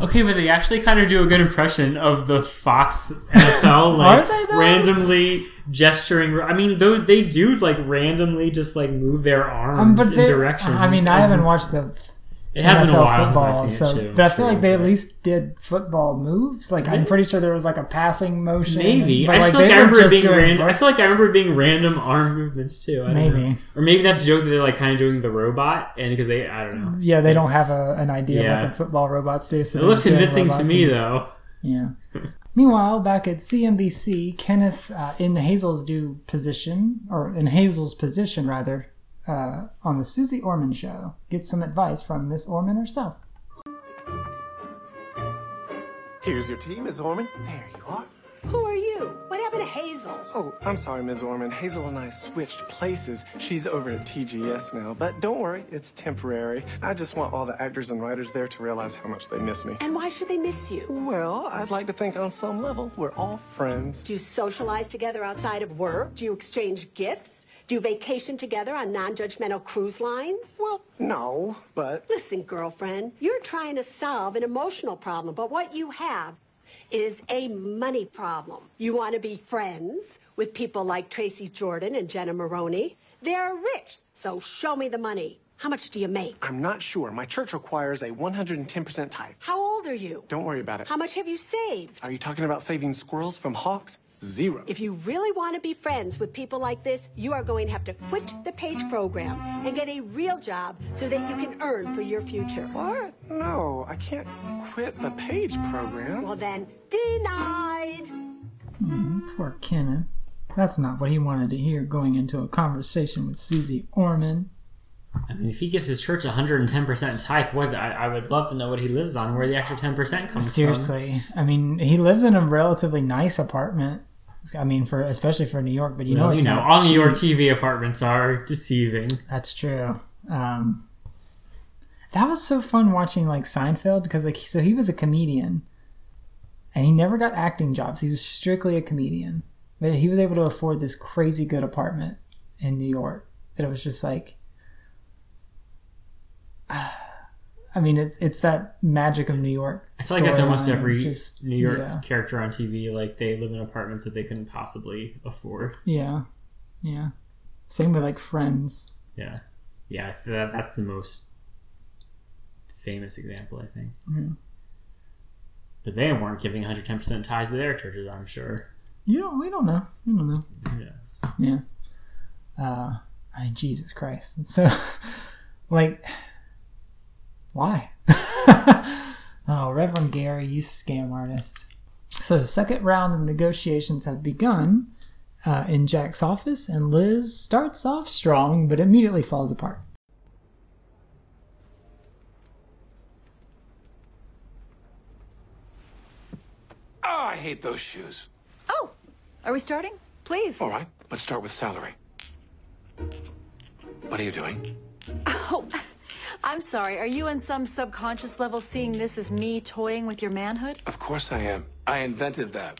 Okay, but they actually kind of do a good impression of the Fox NFL, like though? randomly gesturing. I mean, those they do like randomly just like move their arms Um, but in they- directions. I mean, I haven't watched the It has been a NFL while since I've football, seen so it too. but I feel like they at least did football moves. Like I'm pretty sure there was like a passing motion. Maybe but, I like, feel like they I were remember being doing random. I feel like I remember it being random arm movements too. I don't Maybe. know. or maybe that's a joke that they're like kind of doing the robot, and because they, I don't know. Yeah, they don't have a, an idea Yeah. what the football robots do. So It they're looked just doing convincing to me and- though. Yeah. Meanwhile, back at CNBC, Kenneth, uh, in Hazel's due position, or in Hazel's position rather, uh, on the Suze Orman show, gets some advice from Miss Orman herself. Here's your tea, Miss Orman. There you are. Who are you? What happened to Hazel? Oh, I'm sorry, Ms. Orman. Hazel and I switched places. She's over at TGS now, but don't worry, it's temporary. I just want all the actors and writers there to realize how much they miss me. And why should they miss you? Well, I'd like to think on some level we're all friends. Do you socialize together outside of work? Do you exchange gifts? Do you vacation together on non judgmental cruise lines? Well, no, but. Listen, girlfriend, you're trying to solve an emotional problem, but what you have is a money problem. You want to be friends with people like Tracy Jordan and Jenna Maroney. They're rich, so show me the money. How much do you make? I'm not sure. My church requires a 110% tithe. How old are you? Don't worry about it. How much have you saved? Are you talking about saving squirrels from hawks? Zero. If you really want to be friends with people like this, you are going to have to quit the Page program and get a real job so that you can earn for your future. What? No, I can't quit the Page program. Well, then, denied. Mm, poor Kenneth. That's not what he wanted to hear going into a conversation with Suze Orman. I mean, if he gives his church 110% tithe, what I, I would love to know what he lives on, where the extra 10% comes from. Seriously, I mean, he lives in a relatively nice apartment. I mean, for especially for New York, but you know, Well, it's you know, all New York. TV apartments are deceiving. That's true. Um, that was so fun watching like Seinfeld because like so he was a comedian, and he never got acting jobs. He was strictly a comedian, but he was able to afford this crazy good apartment in New York. That it was just like, I mean, it's it's that magic of New York. I feel like that's almost every just- New York yeah. character on TV. Like they live in apartments that they couldn't possibly afford. Yeah, yeah. Same with like Friends. Yeah, yeah. That, that's the most famous example, I think. Mhm. But they weren't giving 110% ties to their churches. I'm sure. You don't. We don't know. We don't know. Yes. Yeah. Uh, I mean, Jesus Christ. So, like, why? oh, Reverend Gary, you scam artist. So, the second round of negotiations have begun uh, in Jack's office, and Liz starts off strong, but immediately falls apart. Oh, I hate those shoes. Oh, are we starting? Please. All right, let's start with salary. What are you doing? Oh, I'm sorry. Are you on some subconscious level seeing this as me toying with your manhood? Of course I am. I invented that.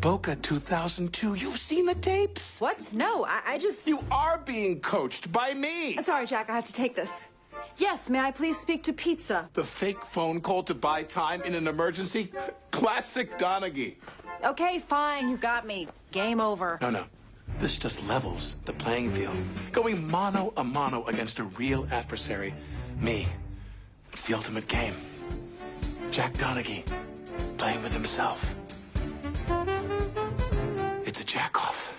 Boca 2002. You've seen the tapes? What? No, I, I just. You are being coached by me. Sorry, Jack. I have to take this. Yes, may I please speak to Pizza? The fake phone call to buy time in an emergency? Classic Donaghy. Okay, fine. You got me. Game over. No, no. This just levels the playing field. Going mano a mano against a real adversary. Me. It's the ultimate game. Jack Donaghy playing with himself. It's a jack off.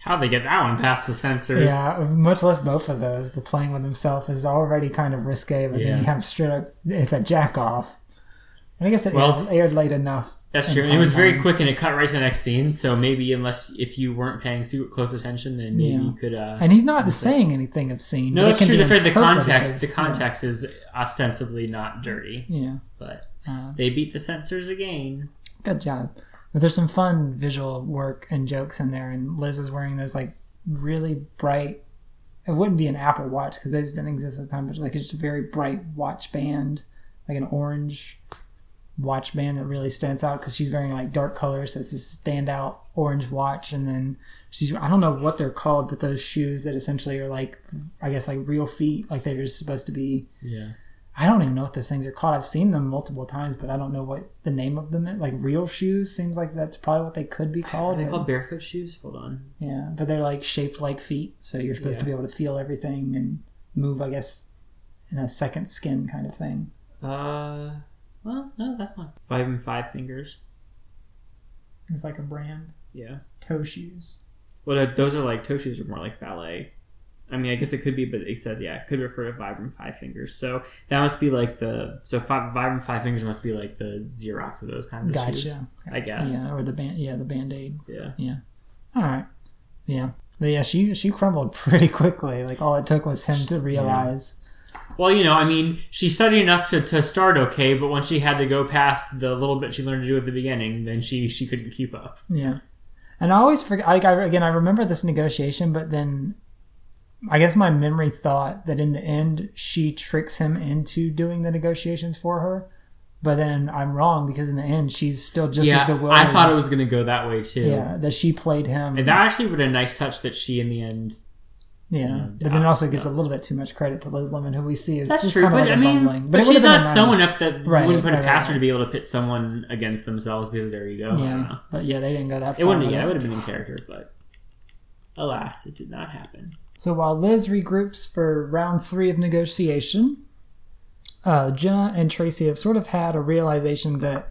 How'd they get that one past the censors? Yeah, much less both of those. The playing with himself is already kind of risque, but Yeah. then you have straight up, it's a jack off. And I guess it Well, aired, aired late enough. That's true. And it was very quick and it cut right to the next scene. So maybe unless if you weren't paying super close attention, then maybe Yeah. you could. Uh, and he's not saying anything obscene. No, that's true. be That's right. The context, as- the yeah. context is ostensibly not dirty. Yeah. but Uh, they beat the censors again. Good job. But there's some fun visual work and jokes in there, and Liz is wearing those like really bright. It wouldn't be an Apple Watch because those didn't exist at the time, but like it's just a very bright watch band, like an orange watch band that really stands out because she's wearing like dark colors. So it's this standout orange watch, and then she's I don't know what they're called, but those shoes that essentially are like I guess like real feet, like they're just supposed to be. Yeah. I don't even know what those things are called. I've seen them multiple times, but I don't know what the name of them is. Like real shoes seems like that's probably what they could be Are called. they but- called barefoot shoes? Hold on. yeah, but they're like shaped like feet, so you're supposed to be able to feel everything and move, I guess, in a second skin kind of thing. Uh, well, no, that's fine. Five and five fingers. It's like a brand. Yeah. Toe shoes. Well, those are like toe shoes are more like ballet. I mean, I guess it could be, but it says yeah, it could refer to Vibram Five Fingers. So that must be like the so five, Vibram Five Fingers must be like the Xerox of those kinds of shoes. Gotcha. I guess. Yeah, or the band. Yeah, the band aid. Yeah. Yeah. All right. Yeah, but yeah, she she crumbled pretty quickly. Like all it took was him to realize. Well, you know, I mean, she studied enough to, to start okay, but when she had to go past the little bit she learned to do at the beginning, then she she couldn't keep up. Yeah. And I always forget. Like I again, I remember this negotiation, but then I guess my memory thought that in the end she tricks him into doing the negotiations for her. But then I'm wrong because in the end she's still just yeah, as bewildered. I thought it was going to go that way too. Yeah, that she played him. And that actually would have a nice touch that she in the end. Yeah, but then it also gives a little bit too much credit to Liz Lemon, who we see as That's just true, kind of but like I a mean, bumbling. but, it she's not a someone up that Right, wouldn't put right, it past right. her to be able to pit someone against themselves because of their ego. Yeah, but yeah, they didn't go that far. It wouldn't. with Yeah, it would have been in character, but alas, it did not happen. So while Liz regroups for round three of negotiation, uh, Jenna and Tracy have sort of had a realization that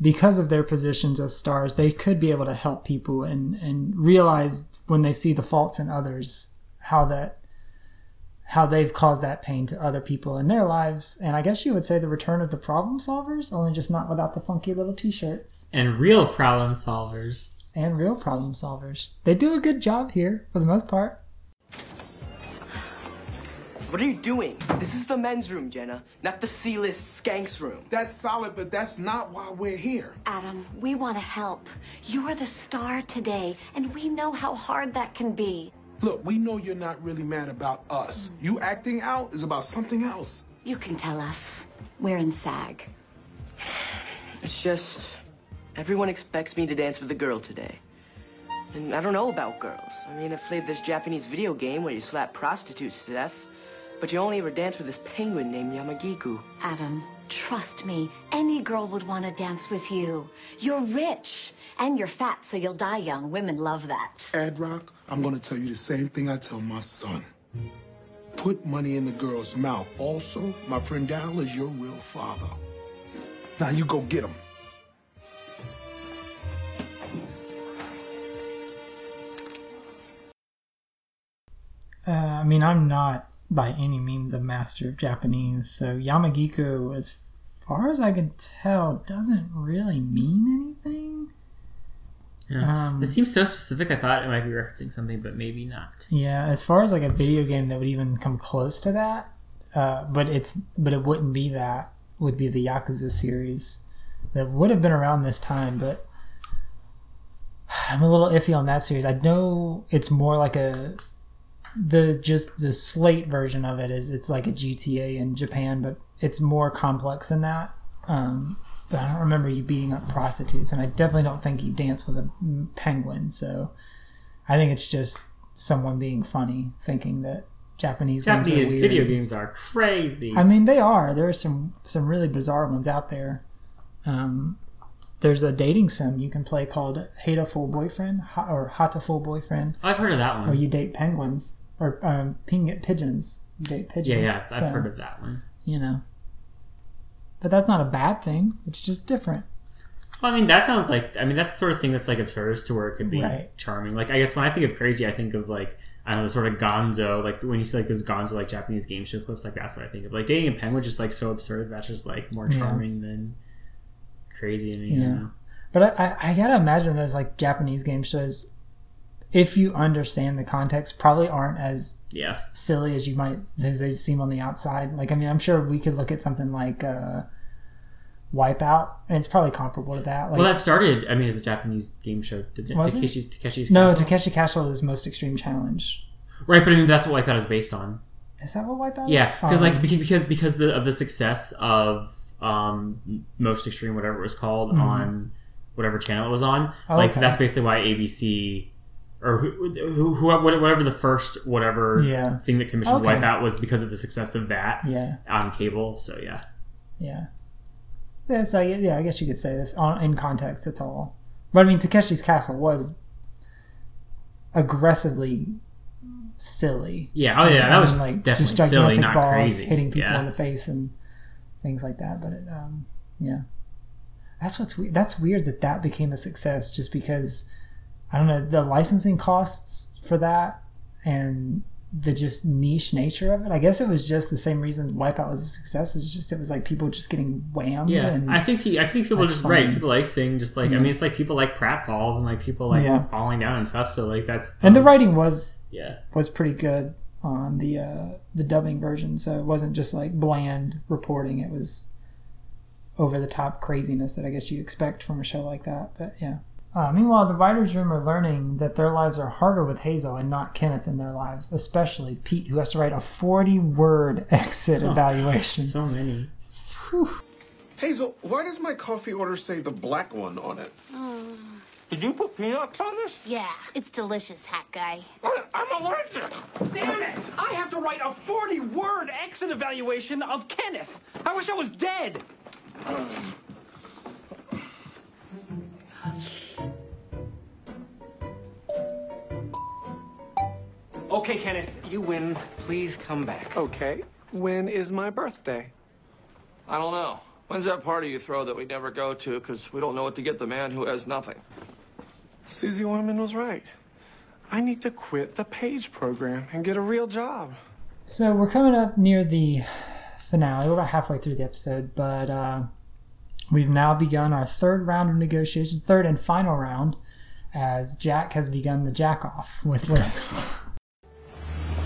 because of their positions as stars, they could be able to help people and, and realize when they see the faults in others how that how they've caused that pain to other people in their lives. And I guess you would say the return of the problem solvers, only just not without the funky little t-shirts And real problem solvers. and real problem solvers. They do a good job here for the most part. What are you doing? This is the men's room, Jenna, not the C-list skanks room. That's solid, but that's not why we're here. Adam, we want to help. You're the star today, and we know how hard that can be. Look, we know you're not really mad about us. You acting out is about something else. You can tell us. We're in SAG. It's just everyone expects me to dance with a girl today. And I don't know about girls. I mean, I've played this Japanese video game where you slap prostitutes to death, but you only ever dance with this penguin named Yamagiku. Adam, trust me, any girl would want to dance with you. You're rich, and you're fat, so you'll die young. Women love that. Ad Rock, I'm gonna tell you the same thing I tell my son. Put money in the girl's mouth. Also, my friend Daryl is your real father. Now you go get him. Uh, I mean, I'm not by any means a master of Japanese, so Yamagiku, as far as I can tell, doesn't really mean anything. Yeah. Um, it seems so specific. I thought it might be referencing something, but maybe not. Yeah, as far as like a video game that would even come close to that, uh, but it's but it wouldn't be that. Would be the Yakuza series that would have been around this time, but I'm a little iffy on that series. I know it's more like a the just the slate version of it is it's like a GTA in Japan, but it's more complex than that. Um, but I don't remember you beating up prostitutes, and I definitely don't think you dance with a penguin. So I think it's just someone being funny, thinking that Japanese, Japanese games video games are crazy. I mean, they are. There are some some really bizarre ones out there. Um, there's a dating sim you can play called Hatoful Boyfriend Ha- or Hatoful Boyfriend. I've heard of that one. Where you date penguins or um, ping- pigeons. You date pigeons. yeah, yeah, I've So, heard of that one. You know, but that's not a bad thing. It's just different. Well, I mean, that sounds like I mean that's the sort of thing that's like absurdist to where it could be Right. charming. Like I guess when I think of crazy, I think of like I don't know, the sort of Gonzo. Like when you see like those Gonzo like Japanese game show clips, like that's what I think of. Like dating a penguin, just like so absurd. That's just like more Yeah. charming than crazy to me. Yeah. You know? But I, I, I gotta imagine those like Japanese game shows, if you understand the context, probably aren't as Yeah. silly as you might as they seem on the outside. Like I mean, I'm sure we could look at something like uh, Wipeout, and it's probably comparable to that. Like, well, that started. I mean, as a Japanese game show. Did? Takeshi's Takeshi's no, Castle? Takeshi Castle is Most Extreme Challenge. Right, but I mean that's what Wipeout is based on. Is that what Wipeout? Yeah, because Oh. like because because the, of the success of um most extreme whatever it was called Mhm. on whatever channel it was on, Oh, like okay. that's basically why ABC or who, who, who whatever the first whatever Yeah. thing that commissioned Okay. Wipeout was because of the success of that Yeah. on cable. So yeah, Yeah. Yeah, so yeah, yeah, I guess you could say this on in context. at all, but I mean, Takeshi's Castle was aggressively silly. Yeah, oh, yeah, that was mean, like definitely just silly, gigantic not balls crazy. hitting people Yeah. in the face and things like that. But it, um, yeah, that's what's weird. That's weird that that became a success just because I don't know the licensing costs for that and the just niche nature of it. I guess it was just the same reason Wipeout was a success. It's just it was like people just getting whammed. yeah. and I think he, I think people just funny. right. People like seeing just like I mean, it's like people like pratfalls and like people like Yeah. falling down and stuff. So like that's and the writing was Yeah. was pretty good on the uh, the dubbing version. So it wasn't just like bland reporting. It was over the top craziness that I guess you expect from a show like that. But yeah. Uh, meanwhile, the writers' room are learning that their lives are harder with Hazel and not Kenneth in their lives, especially Pete, who has to write a 40 word exit Oh, evaluation. So many. Hazel, why does my coffee order say the black one on it? Did you put peanuts on this? Yeah, it's delicious, hat guy. I'm allergic. Damn it! I have to write a 40 word exit evaluation of Kenneth. I wish I was dead. Okay, Kenneth, you win. Please come back. Okay. When is my birthday? I don't know. When's that party you throw that we never go to because we don't know what to get the man who has nothing? Suze Orman was right. I need to quit the page program and get a real job. So we're coming up near the finale. We're about halfway through the episode, but uh, we've now begun our third round of negotiations, third and final round, as Jack has begun the jack off with Liz.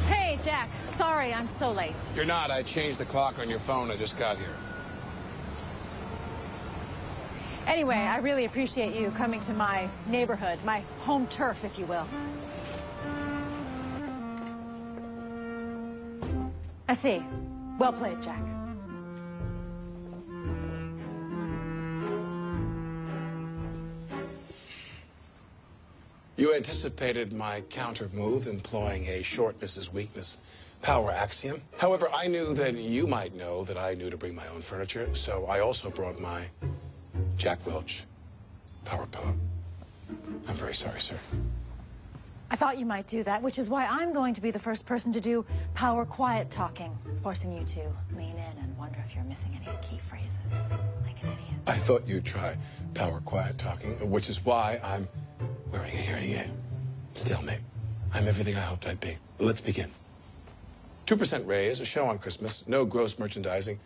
Hey, Jack, sorry I'm so late. You're not. I changed the clock on your phone. I just got here. Anyway, I really appreciate you coming to my neighborhood, my home turf, if you will. I see. Well played, Jack. You anticipated my counter move, employing a shortness weakness power axiom. However, I knew that you might know that I knew to bring my own furniture, so I also brought my Jack Welch power pillow. I'm very sorry, sir. I thought you might do that, which is why I'm going to be the first person to do power quiet talking, forcing you to lean in and wonder if you're missing any key phrases. Like an idiot. I thought you'd try power quiet talking, which is why I'm wearing a hearing aid. Stalemate. I'm everything I hoped I'd be. Let's begin. 2% raise, a show on Christmas, no gross merchandising,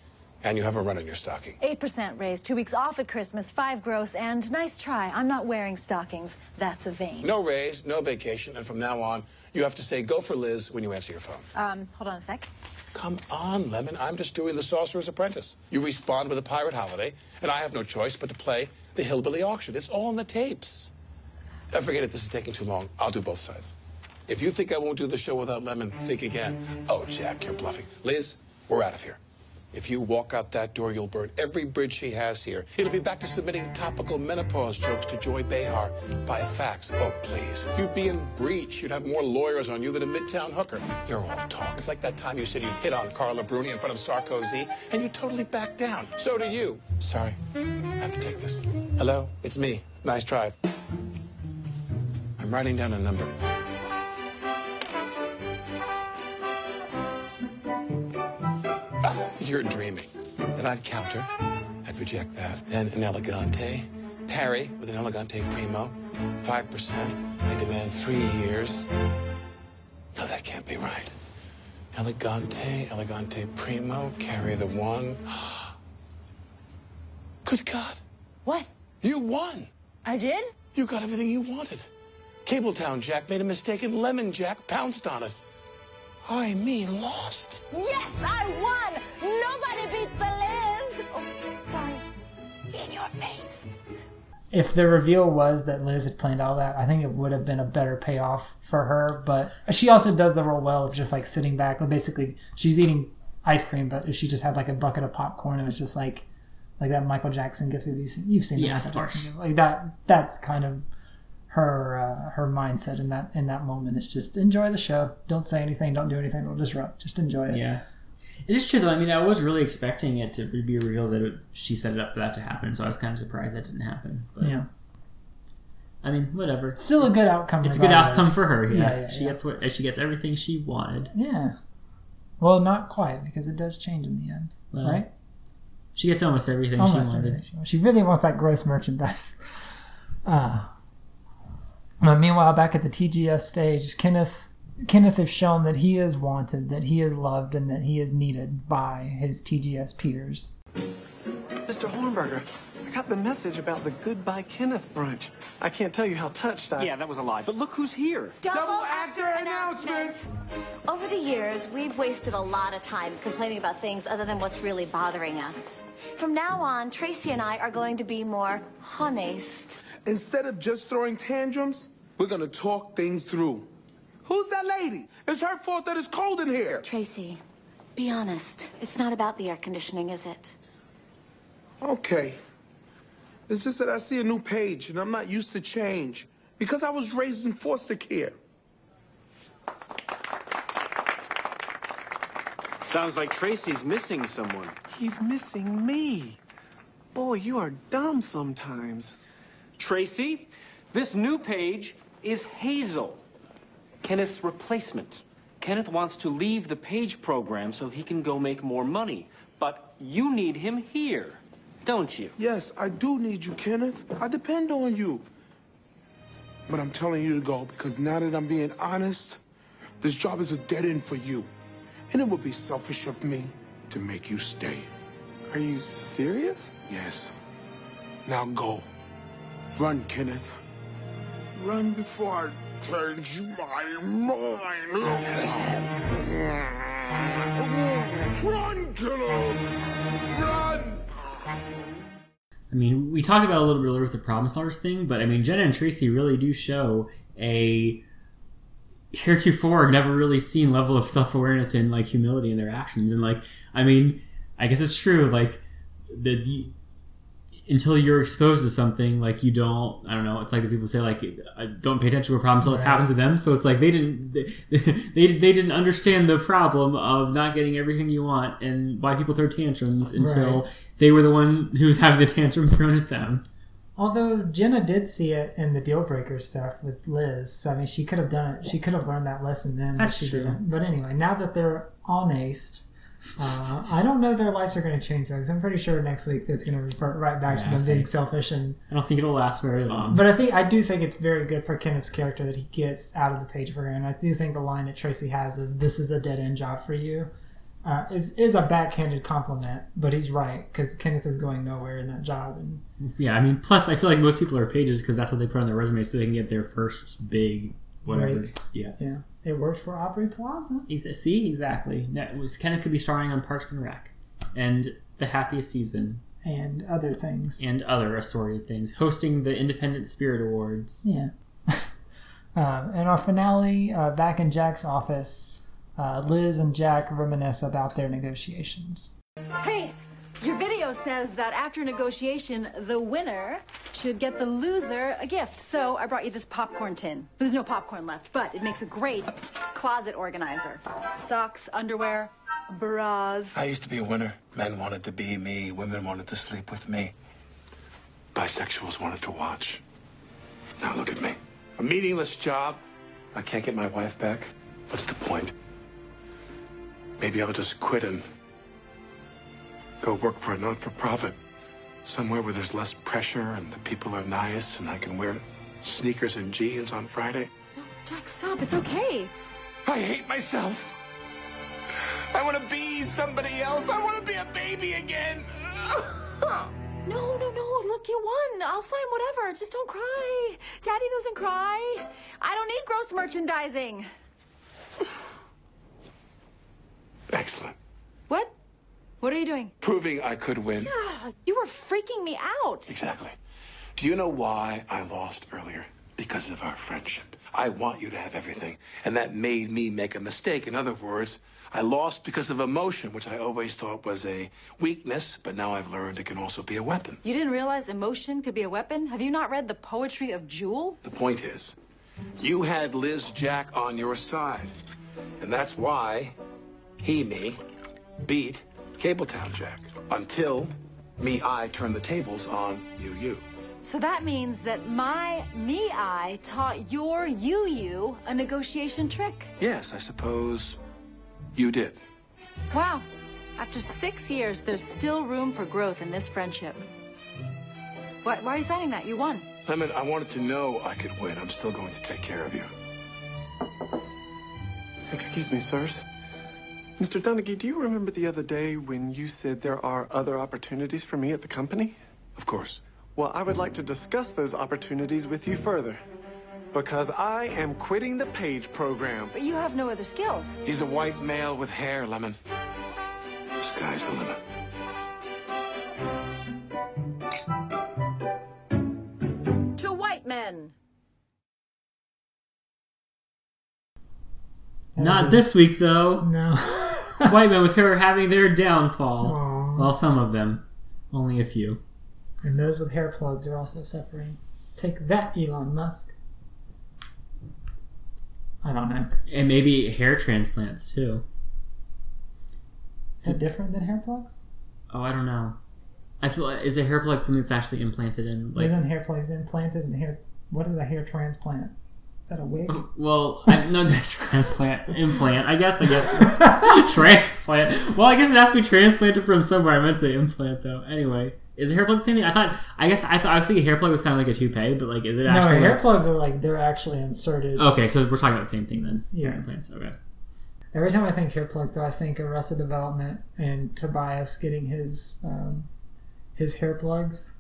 and you have a run on your stocking. 8% raise, two weeks off at Christmas, five gross, and nice try. I'm not wearing stockings. That's a vein. No raise, no vacation, and from now on, you have to say go for Liz when you answer your phone. Um, hold on a sec. Come on, Lemon. I'm just doing the Sorcerer's Apprentice. You respond with a pirate holiday, and I have no choice but to play the hillbilly auction. It's all in the tapes. Uh, forget it. This is taking too long. I'll do both sides. If you think I won't do the show without Lemon, think again. Oh, Jack, you're bluffing. Liz, we're out of here. If you walk out that door, you'll burn every bridge she has here. It'll be back to submitting topical menopause jokes to Joy Behar by fax. Oh, please. You'd be in breach. You'd have more lawyers on you than a midtown hooker. You're all talk. It's like that time you said you'd hit on Carla Bruni in front of Sarkozy, and you totally backed down. So do you. Sorry. I have to take this. Hello? It's me. Nice try. I'm writing down a number. You're dreaming. Then I'd counter. I'd reject that. Then an elegante. Parry with an elegante primo. 5%. I demand three years. No, that can't be right. Elegante, elegante primo, carry the one. Good God. What? You won. I did? You got everything you wanted. Cabletown Jack made a mistake and Lemon Jack pounced on it. I mean, lost. Yes, I won! Nobody beats the Liz! Oh, sorry. In your face. If the reveal was that Liz had planned all that, I think it would have been a better payoff for her. But she also does the role well of just like sitting back. But basically, she's eating ice cream, but if she just had like a bucket of popcorn, it was just like like that Michael Jackson gift. Have you seen? You've seen the Yeah, Michael of course. Jackson gift. Like that. That's kind of her uh, her mindset in that in that moment. is just enjoy the show. Don't say anything. Don't do anything. Don't disrupt. Just enjoy it. Yeah. It is true though. I mean, I was really expecting it to be real that it, she set it up for that to happen. So I was kind of surprised that didn't happen. But, Yeah. I mean, whatever. It's still a good outcome. It's a good outcome for her. Yeah. Yeah, yeah, she yeah. gets what she gets everything she wanted. Yeah. Well, not quite because it does change in the end, Well, right? She gets almost everything Almost she wanted. everything she. She really wants that gross merchandise. Uh, uh, meanwhile, back at the TGS stage, Kenneth Kenneth has shown that he is wanted, that he is loved, and that he is needed by his TGS peers. Mr. Hornberger, I got the message about the Goodbye Kenneth brunch. I can't tell you how touched I. Yeah, that was a lie. But look who's here. Double actor announcement! Over the years, we've wasted a lot of time complaining about things other than what's really bothering us. From now on, Tracy and I are going to be more honest. Instead of just throwing tantrums, we're gonna talk things through. Who's that lady? It's her fault that it's cold in here. Tracy, be honest. It's not about the air conditioning, is it? Okay. It's just that I see a new page and I'm not used to change because I was raised in foster care. Sounds like Tracy's missing someone. He's missing me. Boy, you are dumb sometimes. Tracy, this new page is Hazel, Kenneth's replacement. Kenneth wants to leave the page program so he can go make more money. But you need him here, don't you? Yes, I do need you, Kenneth. I depend on you. But I'm telling you to go because now that I'm being honest, this job is a dead end for you. And it would be selfish of me to make you stay. Are you serious? Yes. Now go. Run, Kenneth. run before I change my mind. Run, Kenneth! Run! I mean, we talked about a little bit earlier with the problem stars thing, but I mean, Jenna and Tracy really do show a heretofore never really seen level of self awareness and like humility in their actions. And like, I mean, I guess it's true. Like, the until you're exposed to something, like you don't. I don't know. It's like the people say like, don't pay attention to a problem until it happens to them. So it's like they didn't they, they they didn't understand the problem of not getting everything you want and why people throw tantrums until Right. they were the one who's having the tantrum thrown at them. Although Jenna did see it in the deal breaker stuff with Liz, so I mean, she could have done it. She could have learned that lesson then, That's but she true. didn't. But anyway, now that they're honest, uh, I don't know their lives are going to change though, because I'm pretty sure next week it's going to revert right back Yeah, to them being selfish and. I don't think it'll last very long. But I think I do think it's very good for Kenneth's character that he gets out of the page for her, and I do think the line that Tracy has of "This is a dead end job for you" uh, is is a backhanded compliment, but he's right because Kenneth is going nowhere in that job, and Yeah, I mean, plus I feel like most people are pages because that's what they put on their resume so they can get their first big whatever. Break. Yeah. yeah, it worked for Aubrey Plaza. Exa- See, exactly. That was Kenneth could be starring on Parks and Rec, and The Happiest Season, and other things. and other assorted things, hosting the Independent Spirit Awards. Yeah. um, in our finale, uh, back in Jack's office, uh, Liz and Jack reminisce about their negotiations. Hey, your video says that after negotiation, the winner should get the loser a gift. So I brought you this popcorn tin. There's no popcorn left, but it makes a great closet organizer. Socks, underwear, bras. I used to be a winner. Men wanted to be me, women wanted to sleep with me. Bisexuals wanted to watch. Now look at me. A meaningless job. I can't get my wife back. What's the point? Maybe I'll just quit and go work for a not for profit. Somewhere where there's less pressure and the people are nice and I can wear sneakers and jeans on Friday. No, Jack, stop. It's okay. I hate myself. I want to be somebody else. I want to be a baby again. No, no, no. Look, you won. I'll sign whatever. Just don't cry. Daddy doesn't cry. I don't need gross merchandising. Excellent. What? What are you doing? Proving I could win. Ah, You were freaking me out. Exactly. Do you know why I lost earlier? Because of our friendship. I want you to have everything. And that made me make a mistake. In other words, I lost because of emotion, which I always thought was a weakness, but now I've learned it can also be a weapon. You didn't realize emotion could be a weapon? Have you not read the poetry of Jewel? The point is, you had Liz Jack on your side. And that's why he, me, beat Cabletown Jack. Until me, I turned the tables on you, you. So that means that my me I taught your you you a negotiation trick. Yes, I suppose you did. Wow. After six years, there's still room for growth in this friendship. What, why are you signing that? You won. Lemon, I wanted to know I could win. I'm still going to take care of you. Excuse me, sirs. Mr. Donaghy, do you remember the other day when you said there are other opportunities for me at the company? Of course. Well, I would like to discuss those opportunities with you further. Because I am quitting the Page program. But you have no other skills. He's a white male with hair, Lemon. The sky's the limit. Not this week, though. No. White men with hair having their downfall. Well, some of them. Only a few. And those with hair plugs are also suffering. Take that, Elon Musk. I don't know. And maybe hair transplants, too. Is that different than hair plugs? Oh, I don't know. I feel like, is a hair plug something that's actually implanted in like Isn't hair plugs implanted in hair? What is a hair transplant? Is that a wig? well, I, no transplant implant. I guess I guess transplant. Well, I guess it has to be transplanted from somewhere. I meant to say implant though. Anyway, is a hair plug the same thing? I thought. I guess I thought I was thinking hair plug was kind of like a toupee, but like is it actually? no, hair like- plugs are like they're actually inserted. okay, so we're talking about the same thing then. Yeah. Hair implants. Okay. Every time I think hair plugs, though, I think of Arrested Development and Tobias getting his um, his hair plugs.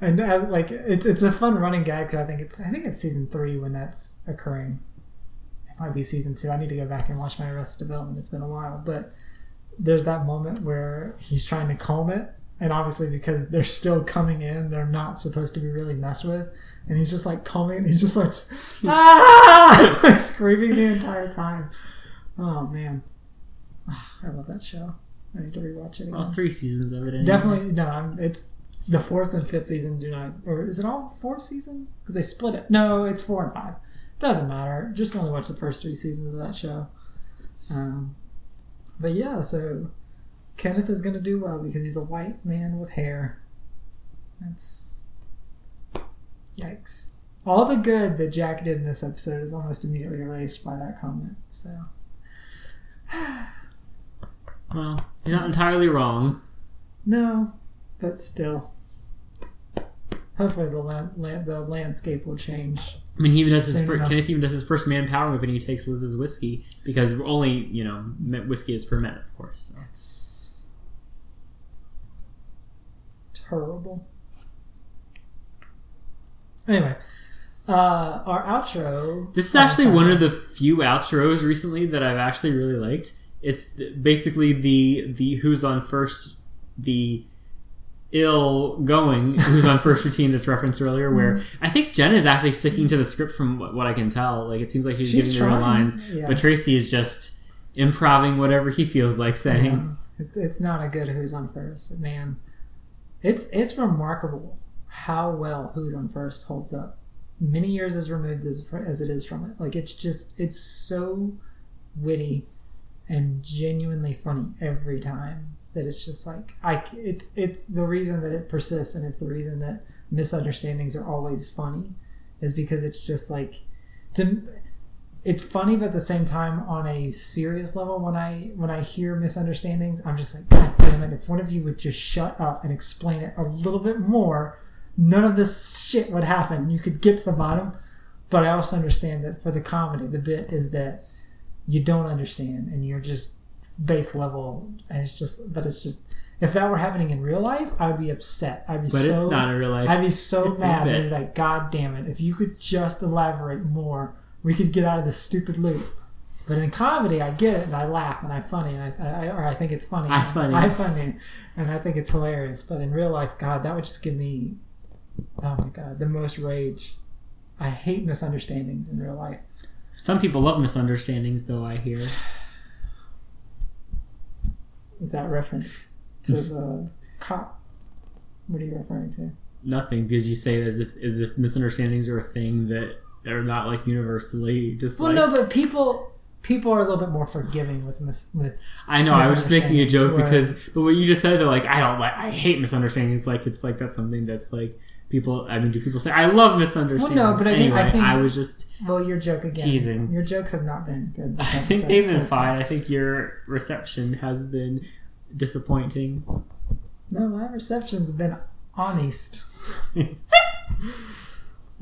And as, like it's it's a fun running gag. 'cause I think it's I think it's season three when that's occurring. It might be season two. I need to go back and watch my Arrested Development. It's been a while, but there's that moment where he's trying to comb it, and obviously because they're still coming in, they're not supposed to be really messed with, and he's just like combing. And he just starts ah like screaming the entire time. Oh man, I love that show. I need to rewatch it. Again. Well, three seasons of it. Anyway. Definitely no. I'm, it's the fourth and fifth season. Do not, or is it all four season? Because they split it. No, it's four and five. Doesn't matter. Just only watch the first three seasons of that show. Um, but yeah, so Kenneth is going to do well because he's a white man with hair. That's yikes. All the good that Jack did in this episode is almost immediately erased by that comment. So Well, he's not entirely wrong. no, but still. Hopefully the land, land, the landscape will change. I mean, he even does his first, enough. Kenneth even does his first manpower move, and he takes Liz's whiskey because only you know whiskey is for men, of course. So. It's terrible. Anyway, uh, our outro. This is actually one of the few outros recently that I've actually really liked. It's basically the the who's on first the ill going who's on first routine that's referenced earlier where Mhm. I think Jenna is actually sticking to the script from what, what I can tell like it seems like she's, She's giving the real trying, lines yeah. but Tracy is just improving whatever he feels like saying Yeah. It's it's not a good Who's on First, but man, it's it's remarkable how well Who's on First holds up. Many years as removed as as it is from it, like it's just it's so witty and genuinely funny every time that it's just like I it's it's the reason that it persists and it's the reason that misunderstandings are always funny is because it's just like to it's funny but at the same time on a serious level when i when i hear misunderstandings i'm just like god damn it if one of you would just shut up and explain it a little bit more none of this shit would happen. You could get to the bottom. But i also understand that for the comedy the bit is that you don't understand and you're just base level and it's just but it's just if that were happening in real life i would be upset. I'd be But so it's not in real life. i'd be so It's mad. I'd be like god damn it. If you could just elaborate more we could get out of this stupid loop. But in comedy i get it and i laugh and i'm funny and i, I or i think it's funny. I funny. i funny and i think it's hilarious. But in real life god that would just give me oh my god the most rage. I hate misunderstandings in real life. Some people love misunderstandings though I hear is that reference to the cop what are you referring to nothing because you say it as if as if misunderstandings are a thing that are not like universally just Well, no, but people people are a little bit more forgiving with mis- with. I know. I was just making a joke misunderstandings, because the way you just said it, they're like, I don't like, I hate misunderstandings. Like it's like that's something that's like people. I mean, do people say I love Well, misunderstandings? no, but I think anyway, I think I was just well, your joke again. teasing. Your jokes have not been good. I think they've been so- fine. I think your reception has been disappointing. No, my reception's been honest.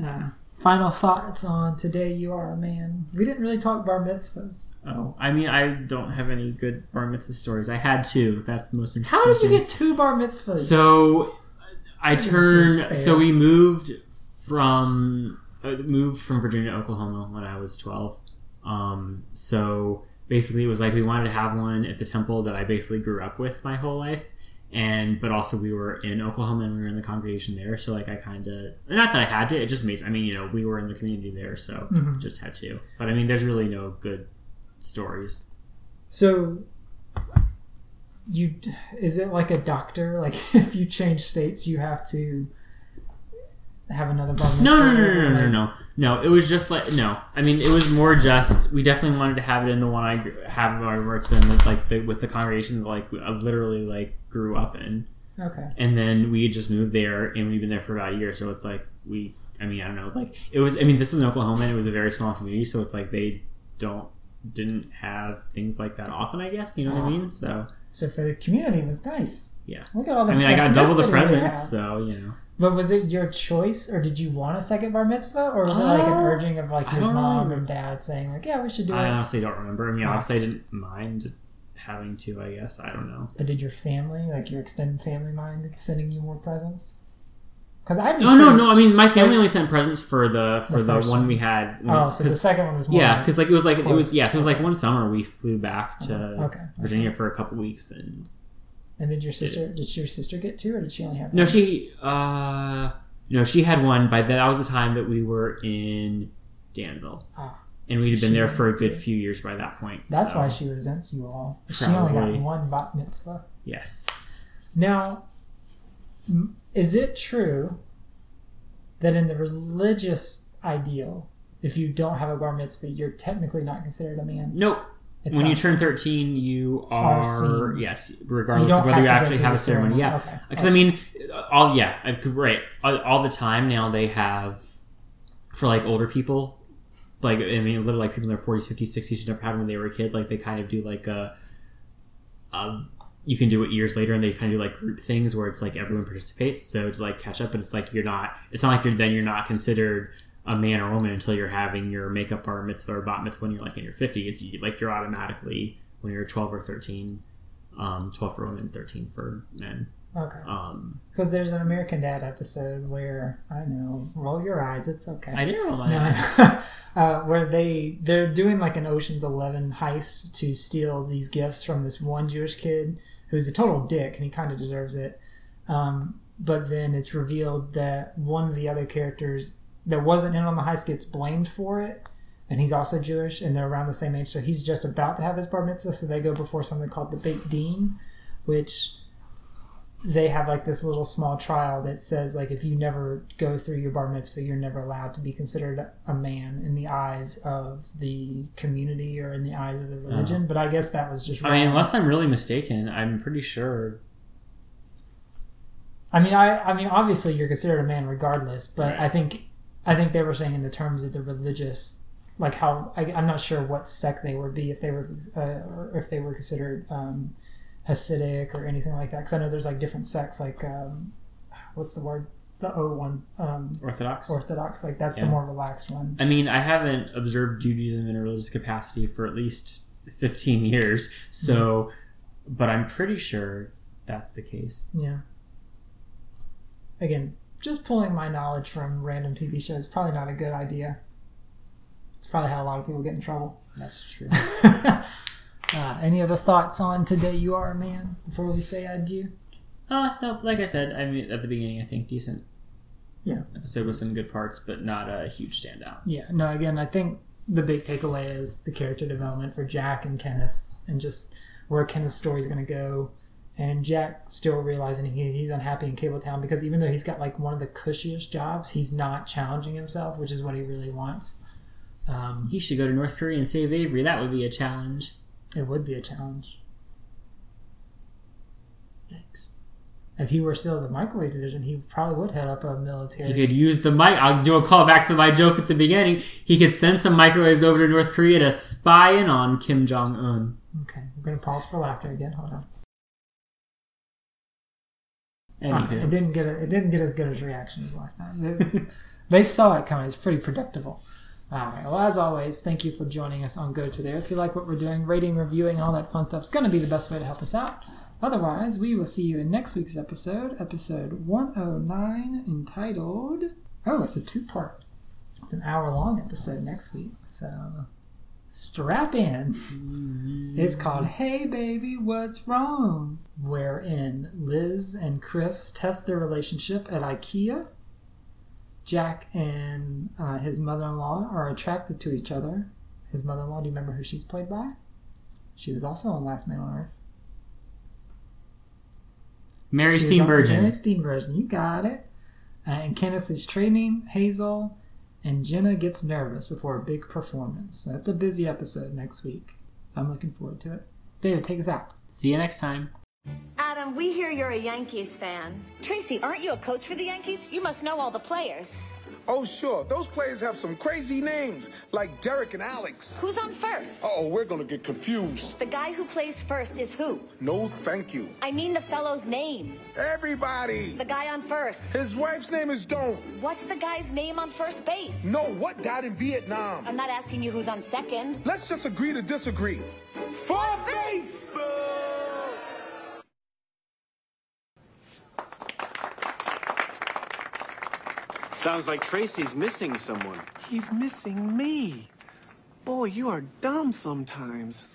uh, final thoughts on today. You are a man. We didn't really talk bar mitzvahs. Oh, I mean, I don't have any good bar mitzvah stories. I had two. That's the most interesting. How did you get two bar mitzvahs? So I turned. So we moved from uh, moved from Virginia to Oklahoma when I was twelve. Um, so basically, it was like we wanted to have one at the temple that I basically grew up with my whole life, and but also we were in Oklahoma and we were in the congregation there. So like I kind of not that I had to. It just makes. I mean, you know, we were in the community there, so Mhm. just had to. But I mean, there's really no good stories. So you is it like a doctor? Like if you change states, you have to have another bar. No, no, no, no, no, no, no, no. It was just like no. I mean, it was more just we definitely wanted to have it in the one I have where it's been with, like the, with the congregation that like I literally like grew up in, Okay. and then we had just moved there and we've been there for about a year. So it's like we. I mean, I don't know. Like it was. I mean, this was in Oklahoma and it was a very small community, so it's like they don't didn't have things like that often. I guess you know what I mean. So So for the community, it was nice. yeah. Look at all the. I mean, I got double the presents, so you know. But was it your choice, or did you want a second bar mitzvah, or was it like an Uh, urging of like your mom really- or dad saying like, "Yeah, we should do I it"? I honestly don't remember. I mean, obviously, I didn't mind having to. I guess I don't know. But did your family, like your extended family, mind sending you more presents? Because I No, no, no. I mean, my family only sent presents for the for The the, one we had. Oh, so the second one was more yeah, because like it was like it was close. yeah, so it was like one summer we flew back to Okay. Virginia for a couple weeks and And did your sister? Did your sister get two, or did she only have? no, one? she uh no, she had one. By that was the time that we were in Danville, Ah. and we'd have been there for a good few years by that point. That's so- why she resents you all. She only got one bat mitzvah. Yes. Now, is it true that in the religious ideal, if you don't have a bar mitzvah, you're technically not considered a man? Nope. It's when you turn 13, you Are are, yes, regardless of whether you actually have a ceremony. ceremony. Yeah, Okay. because I mean, all yeah, I could right all, all the time now they have for like older people, like I mean, literally like people in their 40s, 50s, 60s who never had when they were a kid. Like they kind of do like a, um, you can do it years later, and they kind of do like group things where it's like everyone participates. So to like catch up, and it's like you're not. It's not like you're then you're not considered a man or woman until you're having your makeup bar mitzvah or bat mitzvah when you're like in your 50s. You, like you're automatically when you're 12 or 13, um, 12 for women, 13 for men. Okay. Um, Because there's an American Dad episode where I know, roll your eyes, it's okay. I didn't roll my No, eyes. uh, where they they're doing like an Ocean's Eleven heist to steal these gifts from this one Jewish kid who's a total dick and he kind of deserves it. Um, but then it's revealed that one of the other characters that wasn't in on the heist gets blamed for it, and he's also Jewish, and they're around the same age, so he's just about to have his bar mitzvah. So they go before something called the Beit Din, which they have like this little small trial that says like if you never go through your bar mitzvah you're never allowed to be considered a man in the eyes of the community or in the eyes of the religion but i guess that was just I mean, wrong. unless I'm really mistaken, I'm pretty sure. I mean i i mean obviously you're considered a man regardless but Right. i think i think they were saying in the terms of the religious like how I, i'm not sure what sect they would be if they were uh, or if they were considered um hasidic or anything like that because i know there's like different sects like um what's the word the o one um Orthodox? orthodox like that's Yeah. the more relaxed one I mean, I haven't observed Judaism in a religious capacity for at least 15 years, so, but I'm pretty sure that's the case. yeah again just pulling my knowledge from random tv shows probably not a good idea it's probably how a lot of people get in trouble That's true. uh, any other thoughts on today you are a man before we say adieu Uh, no, like I said, I mean, at the beginning, I think decent yeah episode with some good parts, but not a huge standout. yeah no again i think the big takeaway is the character development for jack and kenneth and just where kenneth's story is going to go and jack still realizing he, he's unhappy in cabletown because even though he's got like one of the cushiest jobs he's not challenging himself which is what he really wants um, He should go to North Korea and save Avery. That would be a challenge. It would be a challenge Yikes. if he were still in the microwave division he probably would head up a military He could use the mic. I'll do a callback to my joke at the beginning. He could send some microwaves over to North Korea to spy in on Kim Jong Un. okay we're going to pause for laughter again hold on ah, Okay, it didn't get a, it didn't get as good as reaction as last time. They, they saw it coming. It's pretty predictable. All right. Well, as always, thank you for joining us on Go to There. If you like what we're doing, rating, reviewing, all that fun stuff is going to be the best way to help us out. Otherwise, we will see you in next week's episode, episode 109, entitled. Oh, it's a two part. It's an hour long episode next week. So strap in. Mm-hmm. It's called Hey Baby, What's Wrong? Wherein Liz and Chris test their relationship at IKEA. Jack and uh, his mother in law are attracted to each other. His mother in law, do you remember who she's played by? She was also on Last Man on Earth. Mary She was on- Steenburgen. Mary Steenburgen, you got it. Uh, and Kenneth is training Hazel, and Jenna gets nervous before a big performance. So that's a busy episode next week. So I'm looking forward to it. David, take us out. See you next time. Adam, we hear you're a Yankees fan. Tracy, aren't you a coach for the Yankees? You must know all the players. Oh, sure. Those players have some crazy names, like Derek and Alex. Who's on first? Oh, we're gonna get confused. The guy who plays first is who? No, thank you. I mean the fellow's name. Everybody. The guy on first. His wife's name is Don't. What's the guy's name on first base? No, what died in Vietnam? I'm not asking you who's on second. Let's just agree to disagree. Fourth base! Sounds like Tracy's missing someone. He's missing me. Boy, you are dumb sometimes.